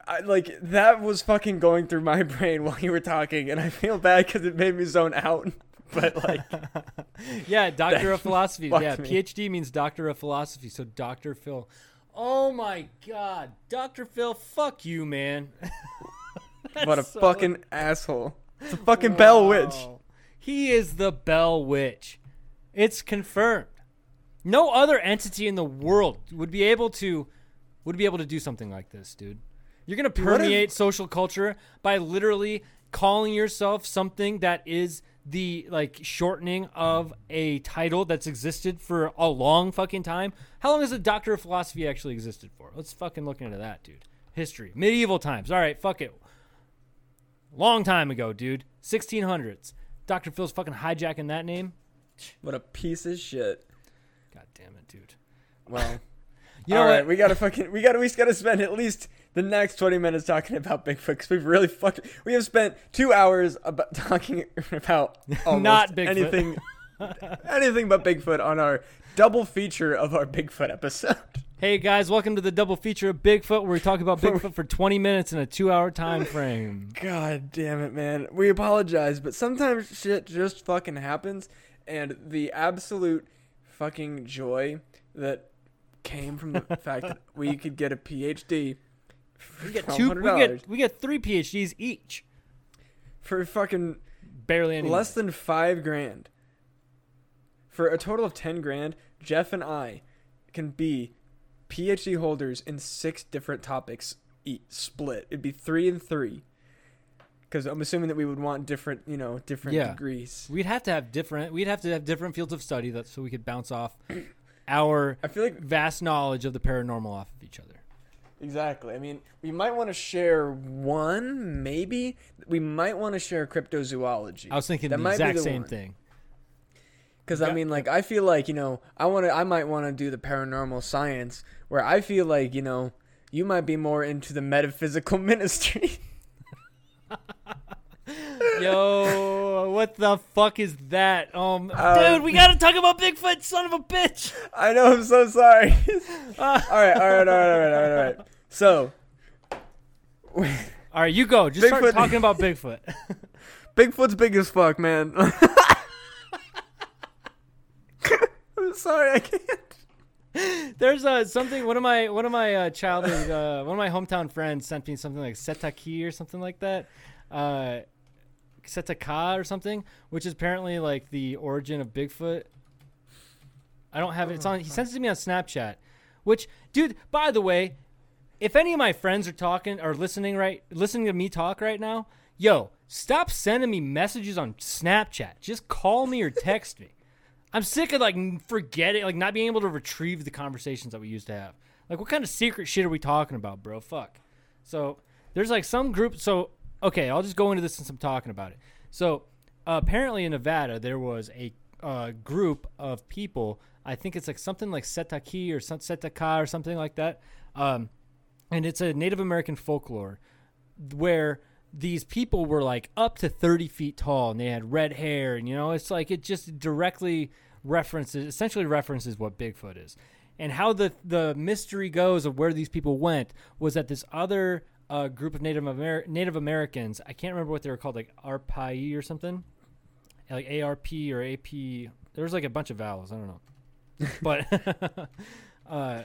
I, like that was fucking going through my brain while you were talking and I feel bad cuz it made me zone out. But like yeah, doctor of philosophy. Yeah, me. PhD means doctor of philosophy. So Doctor Phil. Oh my God, Doctor Phil, fuck you, man. what a so- fucking asshole. It's a fucking Bell Witch. He is the Bell Witch. It's confirmed. No other entity in the world would be able to would be able to do something like this, dude. You're gonna what if- permeate social culture by literally calling yourself something that is the like shortening of a title that's existed for a long fucking time. How long has the Doctor of Philosophy actually existed for? Let's fucking look into that, dude. History, medieval times. All right, fuck it. Long time ago, dude. 1600s. Dr. Phil's fucking hijacking that name. What a piece of shit. God damn it, dude. Well, You know all right, what? we gotta fucking we gotta we gotta spend at least the next twenty minutes talking about Bigfoot because we've really fucked. We have spent two hours about talking about Not Bigfoot. anything, anything but Bigfoot on our double feature of our Bigfoot episode. Hey guys, welcome to the double feature of Bigfoot where we talk about Bigfoot for 20 minutes in a 2-hour time frame. God damn it, man. We apologize, but sometimes shit just fucking happens, and the absolute fucking joy that came from the fact that we could get a PhD We get two we get we get 3 PhDs each. for fucking Barely any less than five grand. For a total of ten grand, Jeff and I can be PhD holders in six different topics each split. It'd be three and three. Because I'm assuming that we would want different, you know, different Yeah. degrees. We'd have to have different we'd have to have different fields of study that so we could bounce off our I feel like vast knowledge of the paranormal off of each other. exactly. I mean, we might want to share one, maybe. We might want to share cryptozoology. I was thinking That the exact the same one. thing. Because I mean, like, I feel like you know, I want to, I might want to do the paranormal science, where I feel like you know, you might be more into the metaphysical ministry. Yo, what the fuck is that? Um, Uh, dude, we gotta talk about Bigfoot, son of a bitch. I know, I'm so sorry. all right, all right, all right, all right, all right, all right. So, All right, you go. Just start Bigfoot- talking about Bigfoot. Bigfoot's big as fuck, man. I'm sorry, I can't. There's uh, something. One of my one of my uh, childhood uh, one of my hometown friends sent me something like setaki or something like that. Because Setaka or something, which is apparently like the origin of Bigfoot. I don't have it. It's on. He oh, sends it to me on Snapchat. Which, dude, by the way, if any of my friends are talking or listening right, listening to me talk right now, yo, stop sending me messages on Snapchat. Just call me or text me. I'm sick of like forgetting, like not being able to retrieve the conversations that we used to have. Like, what kind of secret shit are we talking about, bro? Fuck. So there's like some group. So okay, I'll just go into this since I'm talking about it. So uh, apparently in Nevada there was a uh, group of people. I think it's like something like Setaki or Setaka or something like that. Um, and it's a Native American folklore where these people were like up to 30 feet tall and they had red hair and you know it's like it just directly references essentially references what bigfoot is and how the the mystery goes of where these people went was that this other uh, group of native Amer- native americans i can't remember what they were called like arpai or something? Like arp or ap there was like a bunch of vowels i don't know. But uh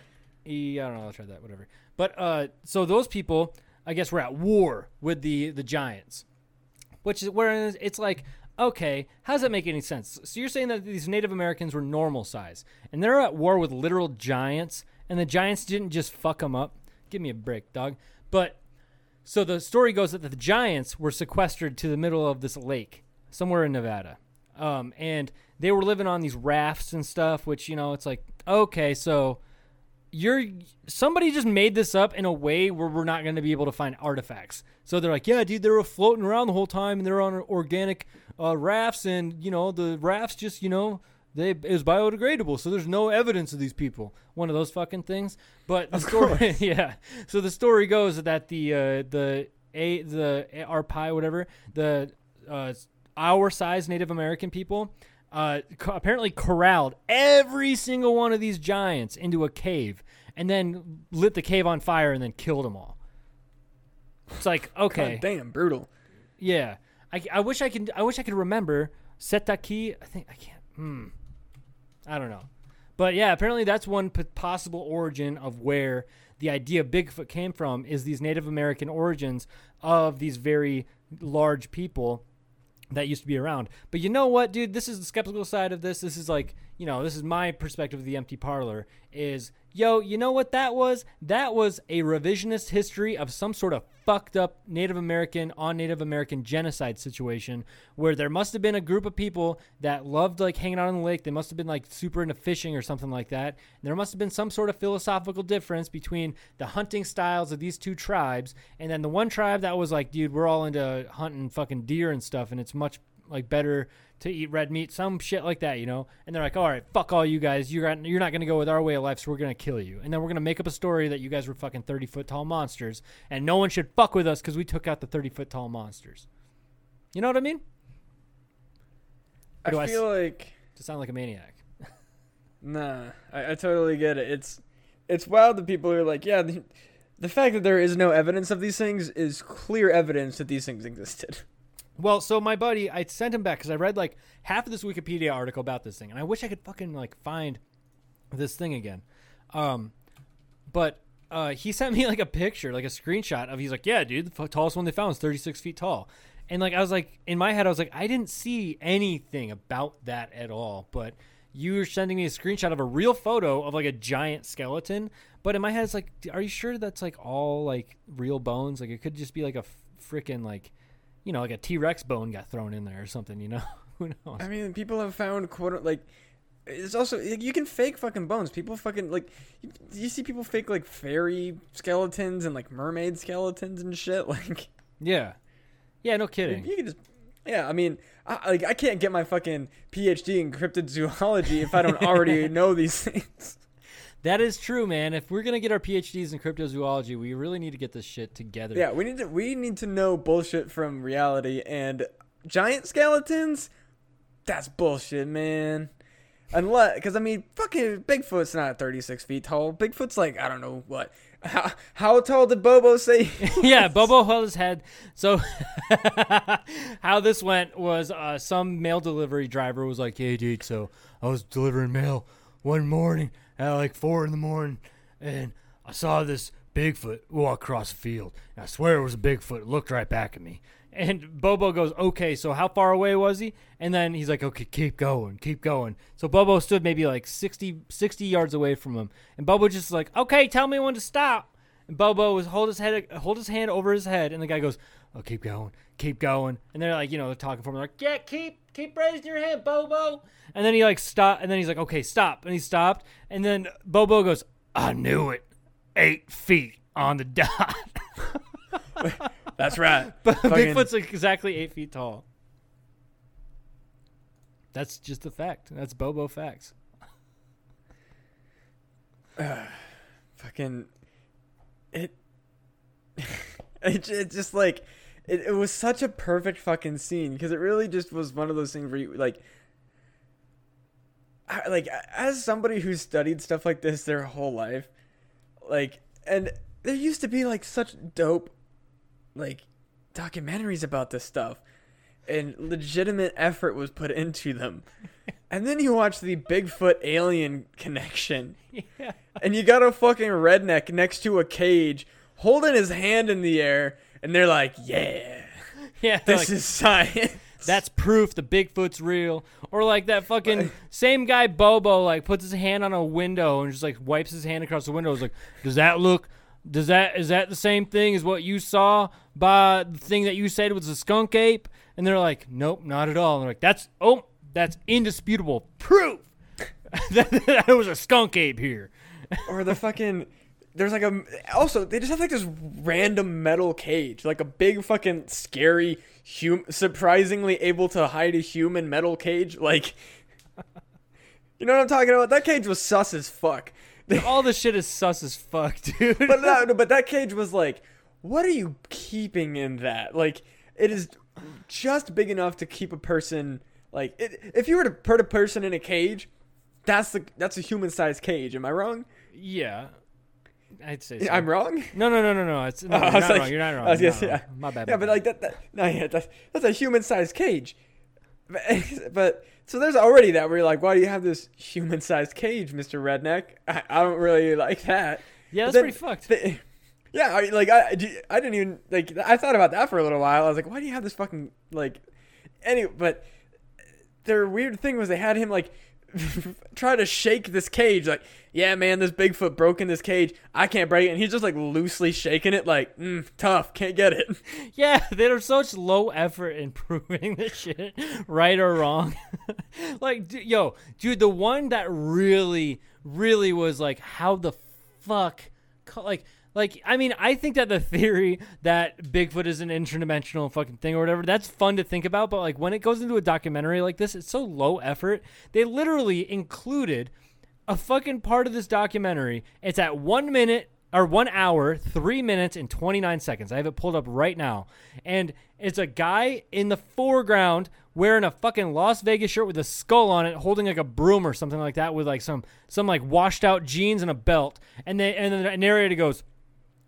e i don't know i'll try that whatever. But uh so those people i guess were at war with the the giants which is where it's like okay how does that make any sense? So you're saying that these native americans were normal size and they're at war with literal giants and the giants didn't just fuck them up? Give me a break dog. But so the story goes that the giants were sequestered to the middle of this lake somewhere in nevada um, and they were living on these rafts and stuff which you know it's like okay so you're somebody just made this up in a way where we're not going to be able to find artifacts. So they're like, yeah, dude, they were floating around the whole time and they're on organic uh, rafts, and you know the rafts just you know they it was biodegradable, so there's no evidence of these people. One of those fucking things. But the story, yeah. So the story goes that the uh, the a the Arpai whatever the uh, our size Native American people uh, co- apparently corralled every single one of these giants into a cave and then lit the cave on fire and then killed them all. It's like okay, God damn, brutal. yeah. I, I wish I could. I wish I could remember Setaki. I think I can't. Hmm. I don't know. But yeah, apparently that's one p- possible origin of where the idea of Bigfoot came from. Is these Native American origins of these very large people that used to be around. But you know what, dude? This is the skeptical side of this. This is like, you know, this is my perspective of the empty parlor is, yo, you know what that was? That was a revisionist history of some sort of fucked up Native American on Native American genocide situation where there must have been a group of people that loved like hanging out on the lake. They must have been like super into fishing or something like that. And there must have been some sort of philosophical difference between the hunting styles of these two tribes and then the one tribe that was like, dude, we're all into hunting fucking deer and stuff and it's much like better to eat red meat, some shit like that, you know. And they're like, "All right, fuck all you guys. You're not, you're not gonna go with our way of life, so we're gonna kill you." And then we're gonna make up a story that you guys were fucking thirty foot tall monsters, and no one should fuck with us because we took out the thirty foot tall monsters. You know what I mean? I do I s- feel like To sound like a maniac. Nah, I, I totally get it. It's it's wild that people are like, yeah, the, the fact that there is no evidence of these things is clear evidence that these things existed. Well, so my buddy, I sent him back because I read like half of this Wikipedia article about this thing, and I wish I could fucking like find this thing again. Um, but uh, he sent me like a picture, like a screenshot of. He's like, "Yeah, dude, the f- tallest one they found is 36 feet tall," and like I was like, in my head, I was like, I didn't see anything about that at all, but. You were sending me a screenshot of a real photo of like a giant skeleton, but in my head it's like, are you sure that's like all like real bones? Like it could just be like a freaking like you know, like a T Rex bone got thrown in there or something, you know? Who knows? I mean, people have found quote like it's also like, you can fake fucking bones. People fucking like you, you see people fake like fairy skeletons and like mermaid skeletons and shit. Like yeah. Yeah, no kidding. you can just yeah. I mean, I, like I can't get my fucking PhD in cryptid zoology if I don't already know these things. That is true, man. If we're going to get our PhDs in cryptozoology, we really need to get this shit together. Yeah, we need to we need to know bullshit from reality and giant skeletons. That's bullshit, man. Unless, because I mean, fucking Bigfoot's not 36 feet tall. Bigfoot's like I don't know what. How, how tall did Bobo say? yeah, Bobo held his head. So, how this went was uh, some mail delivery driver was like, "Hey, dude, so I was delivering mail one morning at like four in the morning, and I saw this Bigfoot walk across the field. And I swear it was a Bigfoot. It looked right back at me, And Bobo goes, okay, so how far away was he? And then he's like, okay, keep going, keep going. So Bobo stood maybe like 60, 60 yards away from him. And Bobo just like, okay, tell me when to stop. And Bobo was hold his head, hold his hand over his head. And the guy goes, oh, keep going, keep going. And they're like, you know, they're talking for him. They're like, yeah, keep, keep raising your hand, Bobo. And then he like stop, And then he's like, okay, stop. And he stopped. And then Bobo goes, I knew it. Eight feet on the dot. That's right. But Fucking- Bigfoot's like exactly eight feet tall. That's just a fact. That's Bobo facts. fucking it it, it just like it, it was such a perfect fucking scene because it really just was one of those things where you like I, like as somebody who's studied stuff like this their whole life like and there used to be like such dope like documentaries about this stuff and legitimate effort was put into them and then you watch the bigfoot alien connection Yeah. and you got a fucking redneck next to a cage holding his hand in the air and they're like yeah Yeah. this like, is science that's proof the Bigfoot's real. Or like that fucking same guy Bobo like puts his hand on a window and just like wipes his hand across the window. It's like, does that look does that is that the same thing as what you saw by the thing that you said was a skunk ape? And they're like, Nope, not at all. And they're like, That's oh, that's indisputable proof that there was a skunk ape here. or the fucking there's like a also they just have like this random metal cage like a big fucking scary hum surprisingly able to hide a human metal cage like you know what i'm talking about that cage was sus as fuck All this shit is sus as fuck, dude. but that, but that cage was like what are you keeping in that like it is just big enough to keep a person like it, if you were to put a person in a cage that's the that's a human sized cage am i wrong yeah. I'd say so. i'm wrong No, no, no, no, no. It's no, I you're not like- wrong. You're not wrong. I was gonna say. My bad. Yeah, my but bad. like that, that no, yeah, that's that's a human-sized cage. But, but so there's already that where you're like, why do you have this human-sized cage, Mister Redneck? I, I don't really like that. yeah, that's then pretty fucked. the- yeah, I, like I, I didn't even like I thought about that for a little while. I was like, why do you have this fucking like? Anyway, but their weird thing was they had him like try to shake this cage like yeah man this bigfoot broke in this cage i can't break it and he's just like loosely shaking it like mm, tough can't get it Yeah, they're such low effort in proving this shit right or wrong. like, d- yo, dude, the one that really, really was like, how the fuck, like. Like, I mean, I think that the theory that Bigfoot is an interdimensional fucking thing or whatever, that's fun to think about. But, like, when it goes into a documentary like this, it's so low effort. They literally included a fucking part of this documentary. It's at one minute or one hour, three minutes, and 29 seconds. I have it pulled up right now. And it's a guy in the foreground wearing a fucking Las Vegas shirt with a skull on it, holding like a broom or something like that with like some, some like washed out jeans and a belt. And they, and then the narrator goes,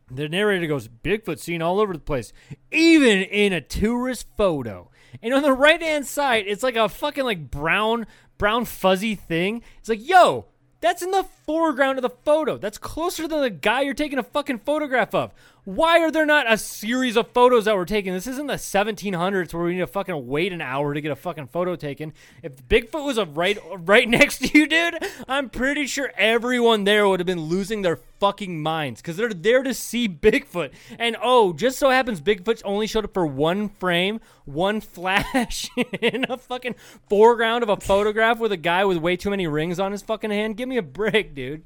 the narrator goes, Bigfoot seen all over the place, even in a tourist photo. And on the right hand side, it's like a fucking like brown, brown fuzzy thing. It's like, yo, that's in the foreground of the photo. That's closer than the guy you're taking a fucking photograph of. Why are there not a series of photos that were taken? This isn't the 1700s where we need to fucking wait an hour to get a fucking photo taken. If Bigfoot was right right next to you, dude, I'm pretty sure everyone there would have been losing their fucking minds because they're there to see Bigfoot. And oh, just so happens Bigfoot only showed up for one frame, one flash in a fucking foreground of a photograph with a guy with way too many rings on his fucking hand. Give me a break, dude.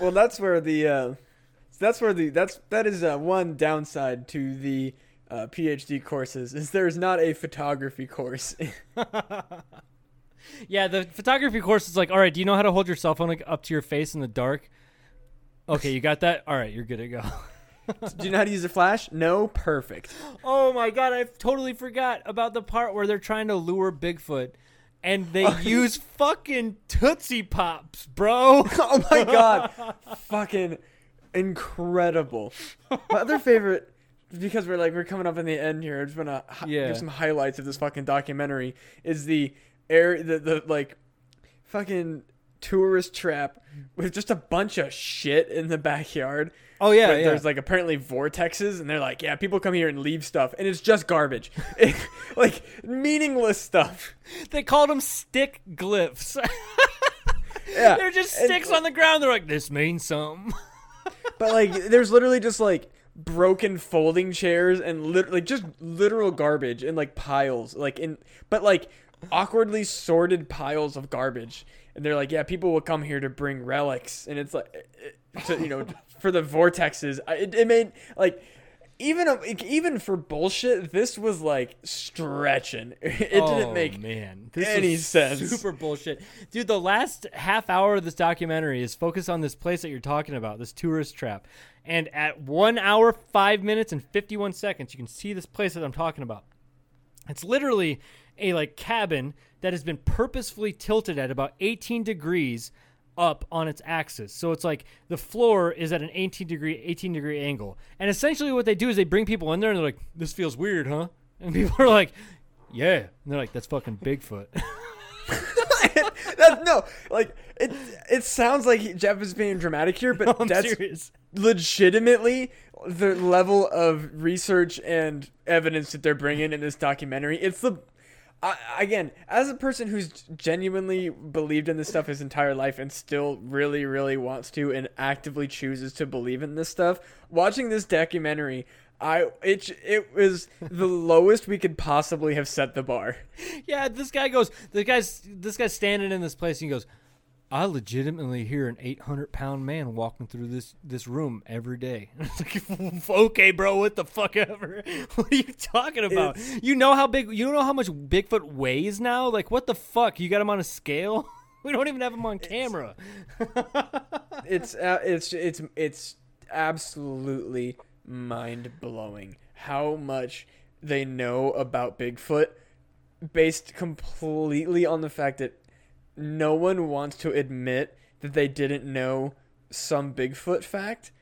well that's where the uh that's where the that's that is uh, one downside to the uh, phd courses is there's not a photography course Yeah, the photography course is like, all right, do you know how to hold your cell phone like, up to your face in the dark? Okay, you got that? All right, you're good to go. do you know how to use a flash no perfect Oh my god, I totally forgot about the part where they're trying to lure Bigfoot and they use fucking Tootsie Pops, bro. oh my god fucking incredible my other favorite because we're like we're coming up in the end here i just want to hi- Yeah. give some highlights of this fucking documentary is the air the, the like fucking tourist trap with just a bunch of shit in the backyard. Oh yeah, But yeah. There's like apparently vortexes, and they're like, yeah, people come here and leave stuff, and it's just garbage, like meaningless stuff. they called them stick glyphs. Yeah, They're just and- sticks on the ground. They're like, this means something. But like, there's literally just like broken folding chairs and literally just literal garbage in like piles, like in, but like awkwardly sorted piles of garbage. And they're like, yeah, people will come here to bring relics, and it's like, eh, to, you know, for the vortexes. I- It, it made like. Even uh, even for bullshit, this was like stretching. It oh, didn't make man this any sense. Super bullshit, dude. The last half hour of this documentary is focused on this place that you're talking about, this tourist trap. And at one hour, five minutes, and fifty-one seconds, you can see this place that I'm talking about. It's literally a like cabin that has been purposefully tilted at about 18 degrees up on its axis. So it's like the floor is at an 18 degree 18 degree angle. And essentially what they do is they bring people in there and they're like, "This feels weird, huh?" And people are like, "Yeah." And they're like, "That's fucking Bigfoot." that, no, like it. It sounds like Jeff is being dramatic here, but I'm that's serious. legitimately the level of research and evidence that they're bringing in this documentary. It's the I, again, as a person who's genuinely believed in this stuff his entire life and still really, really wants to and actively chooses to believe in this stuff, watching this documentary, I it it was the lowest we could possibly have set the bar. Yeah, this guy goes. The guy's this guy's standing in this place and he goes. I legitimately hear an 800 pound man walking through this this room every day. Like, okay, bro, what the fuck ever? What are you talking about? It's- you know how big? You don't know how much Bigfoot weighs now? Like, what the fuck? You got him on a scale? We don't even have him on camera. it's uh, it's it's it's absolutely mind blowing how much they know about Bigfoot based completely on the fact that no one wants to admit that they didn't know some Bigfoot fact.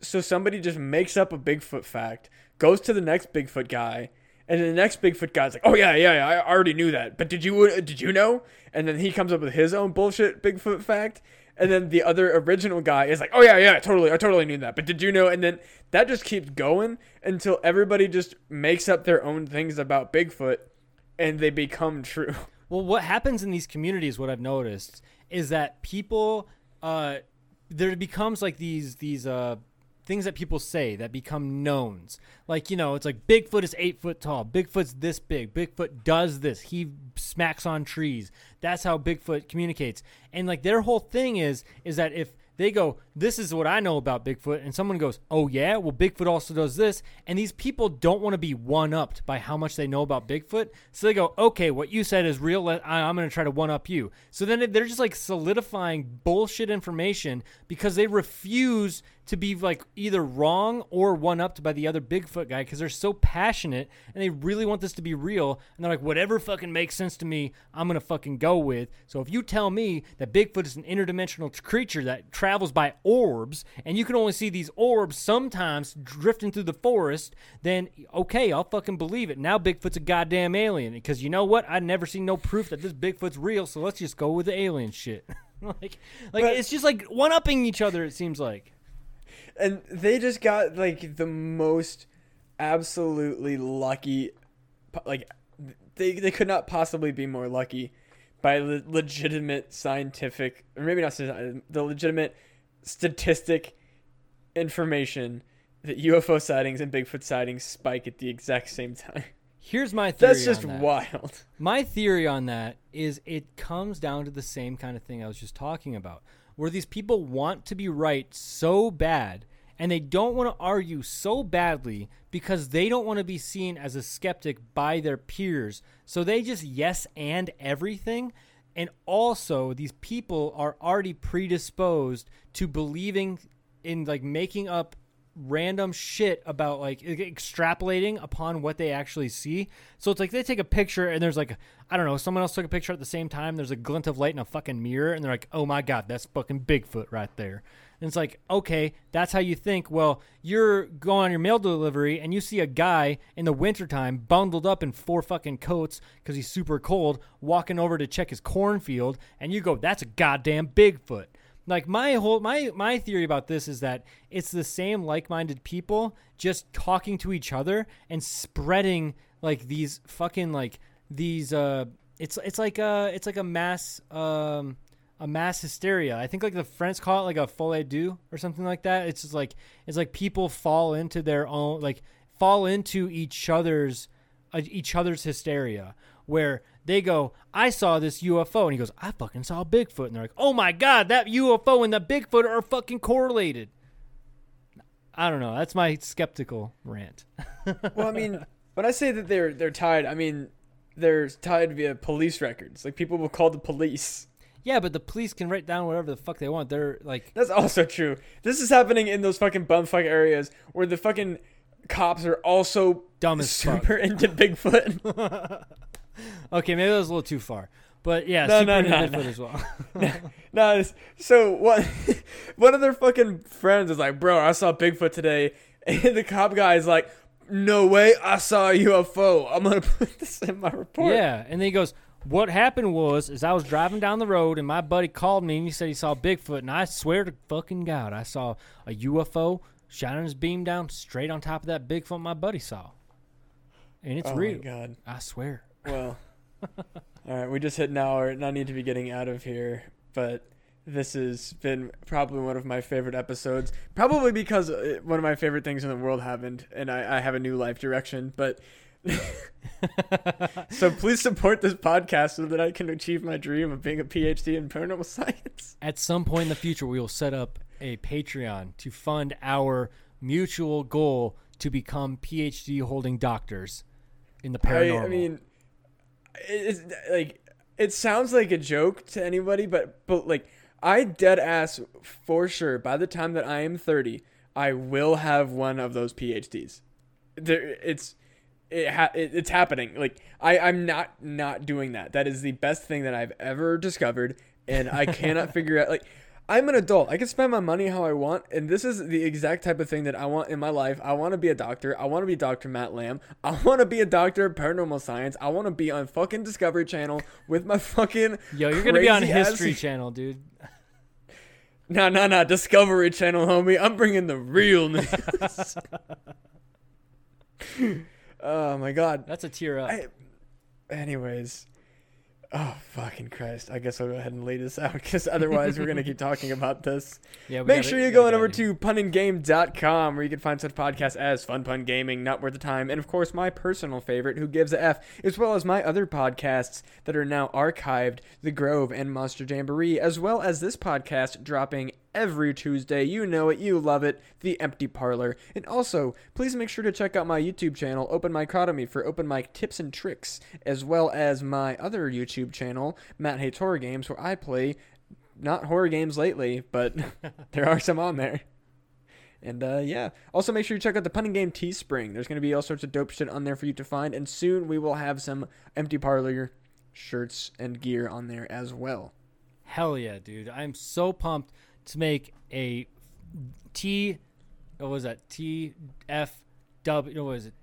So somebody just makes up a Bigfoot fact, goes to the next Bigfoot guy, and the next Bigfoot guy's like, "Oh yeah, yeah, yeah, I already knew that. But did you uh, did you know?" And then he comes up with his own bullshit Bigfoot fact, and then the other original guy is like, "Oh yeah, yeah, totally, I totally knew that. But did you know?" And then that just keeps going until everybody just makes up their own things about Bigfoot, and they become true. Well, what happens in these communities, what I've noticed, is that people, uh, there becomes like these these uh, things that people say that become knowns. Like you know, it's like Bigfoot is eight foot tall. Bigfoot's this big. Bigfoot does this. He smacks on trees. That's how Bigfoot communicates. And like their whole thing is is that if they go, this is what I know about Bigfoot, and someone goes, oh yeah, well Bigfoot also does this, and these people don't want to be one upped by how much they know about Bigfoot, so they go, okay, what you said is real. I'm going to try to one up you. So then they're just like solidifying bullshit information because they refuse to be like either wrong or one upped by the other Bigfoot guy because they're so passionate and they really want this to be real. And they're like, whatever fucking makes sense to me, I'm gonna fucking go with. So if you tell me that Bigfoot is an interdimensional creature that travels by orbs and you can only see these orbs sometimes drifting through the forest, then okay, I'll fucking believe it. Now Bigfoot's a goddamn alien because you know what? I never seen no proof that this Bigfoot's real. So let's just go with the alien shit. like, like But- it's just like one upping each other. It seems like. and they just got like the most absolutely lucky like they they could not possibly be more lucky by le- legitimate scientific or maybe not the legitimate statistic information that UFO sightings and Bigfoot sightings spike at the exact same time. Here's my theory. That's just that. wild. My theory on that is it comes down to the same kind of thing I was just talking about, where these people want to be right so bad and they don't want to argue so badly because they don't want to be seen as a skeptic by their peers. So they just yes and everything. And also, these people are already predisposed to believing in like making up random shit about like extrapolating upon what they actually see. So it's like they take a picture and there's like I don't know, someone else took a picture at the same time. There's a glint of light in a fucking mirror and they're like, "Oh my god, that's fucking Bigfoot right there." And it's like, "Okay, that's how you think." Well, you're going on your mail delivery and you see a guy in the wintertime bundled up in four fucking coats cuz he's super cold walking over to check his cornfield and you go, "That's a goddamn Bigfoot." like my whole my my theory about this is that it's the same like-minded people just talking to each other and spreading like these fucking like these uh it's it's like uh it's like a mass um a mass hysteria. I think like the French call it like a folie deux or something like that. It's just like it's like people fall into their own like fall into each other's uh, each other's hysteria where they go, I saw this UFO. And he goes, I fucking saw Bigfoot. And they're like, oh my God, that UFO and the Bigfoot are fucking correlated. I don't know. That's my skeptical rant. well, I mean, when I say that they're they're tied, I mean they're tied via police records. Like people will call the police. Yeah, but the police can write down whatever the fuck they want. They're like, That's also true. This is happening in those fucking bumfuck areas where the fucking cops are also Dumb as fuck. super into Bigfoot. okay, maybe that was a little too far. But yeah, No, super no, into no, Bigfoot no. as well. no, it's- so one one of their fucking friends is like, "Bro, I saw Bigfoot today," and the cop guy is like, "No way, I saw a UFO. I'm gonna put this in my report." Yeah, and then he goes, "What happened was, is I was driving down the road, and my buddy called me, and he said he saw Bigfoot, and I swear to fucking God, I saw a UFO shining his beam down straight on top of that Bigfoot my buddy saw, and it's oh real. my god. I swear." Well, all right, we just hit an hour, and I need to be getting out of here. But this has been probably one of my favorite episodes. Probably because uh, one of my favorite things in the world happened, and I, I have a new life direction. But so please support this podcast so that I can achieve my dream of being a PhD in paranormal science. At some point in the future, we will set up a Patreon to fund our mutual goal to become PhD holding doctors in the I, paranormal. I mean, it's like it sounds like a joke to anybody, but but like I dead ass for sure. By the time that I am thirty, I will have one of those PhDs. There, it's it, ha- it it's happening. Like I I'm not not doing that. That is the best thing that I've ever discovered, and I cannot figure out like. I'm an adult. I can spend my money how I want, and this is the exact type of thing that I want in my life. I want to be a doctor. I want to be Dr. Matt Lamb. I want to be a doctor of paranormal science. I want to be on fucking Discovery Channel with my fucking Yo, you're gonna be on ass- History Channel, dude. No, no, no. Discovery Channel, homie. I'm bringing the real news. Oh my god. That's a tear up. I, anyways, oh fucking Christ! I guess I'll go ahead and lay this out because otherwise we're gonna keep talking about this. yeah, Make sure you're going over in. to punandgame.com where you can find such podcasts as Fun Pun Gaming, Not Worth the Time, and of course my personal favorite, Who Gives a F, as well as my other podcasts that are now archived, The Grove and Monster Jamboree, as well as this podcast dropping every Tuesday. You know it, you love it, The Empty Parlor. And also, please make sure to check out my YouTube channel, Open Micotomy, for open mic tips and tricks, as well as my other YouTube channel, Matt Hates Horror Games, where I play not horror games lately, but there are some on there. And uh, yeah, also make sure you check out the Pun and Game Teespring. There's going to be all sorts of dope shit on there for you to find, and soon we will have some Empty Parlor shirts and gear on there as well. Hell yeah, dude! I'm so pumped to make a T. What was that? T F W. What was it?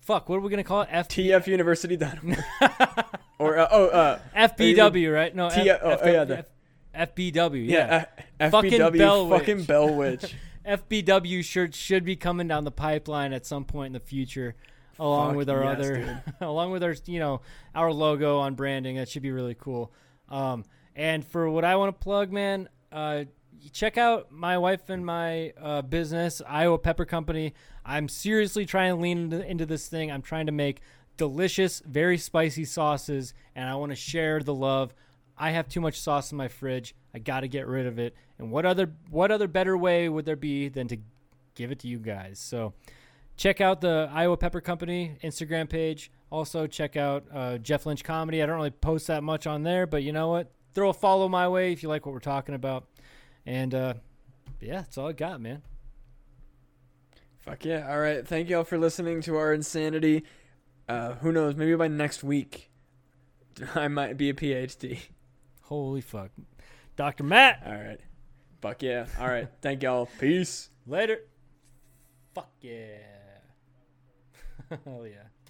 Fuck. What are we gonna call it? F TFUniversity.org. or uh, oh, uh, FBW, right? No, T- F- oh, F- oh, yeah, the- F- FBW. Yeah. yeah, uh, Fucking FBW, Bell fucking. Bell Witch. FBW shirts should be coming down the pipeline at some point in the future, along Fuck with our yes, other, along with our you know our logo on branding. That should be really cool. Um, and for what I want to plug, man, uh, check out my wife and my uh, business, Iowa Pepper Company. I'm seriously trying to lean into, this thing. I'm trying to make delicious, very spicy sauces, and I want to share the love. I have too much sauce in my fridge. I got to get rid of it. And what other what other better way would there be than to give it to you guys? So check out the Iowa Pepper Company Instagram page. Also check out uh, Jeff Lynch Comedy. I don't really post that much on there, but you know what? Throw a follow my way if you like what we're talking about. And uh, yeah, that's all I got, man. Fuck yeah. All right. Thank y'all for listening to our insanity. Uh, who knows? Maybe by next week, I might be a PhD. Holy fuck. Dr. Matt, All right. Fuck yeah. All right. Thank y'all. Peace. later. Fuck yeah. Hell yeah.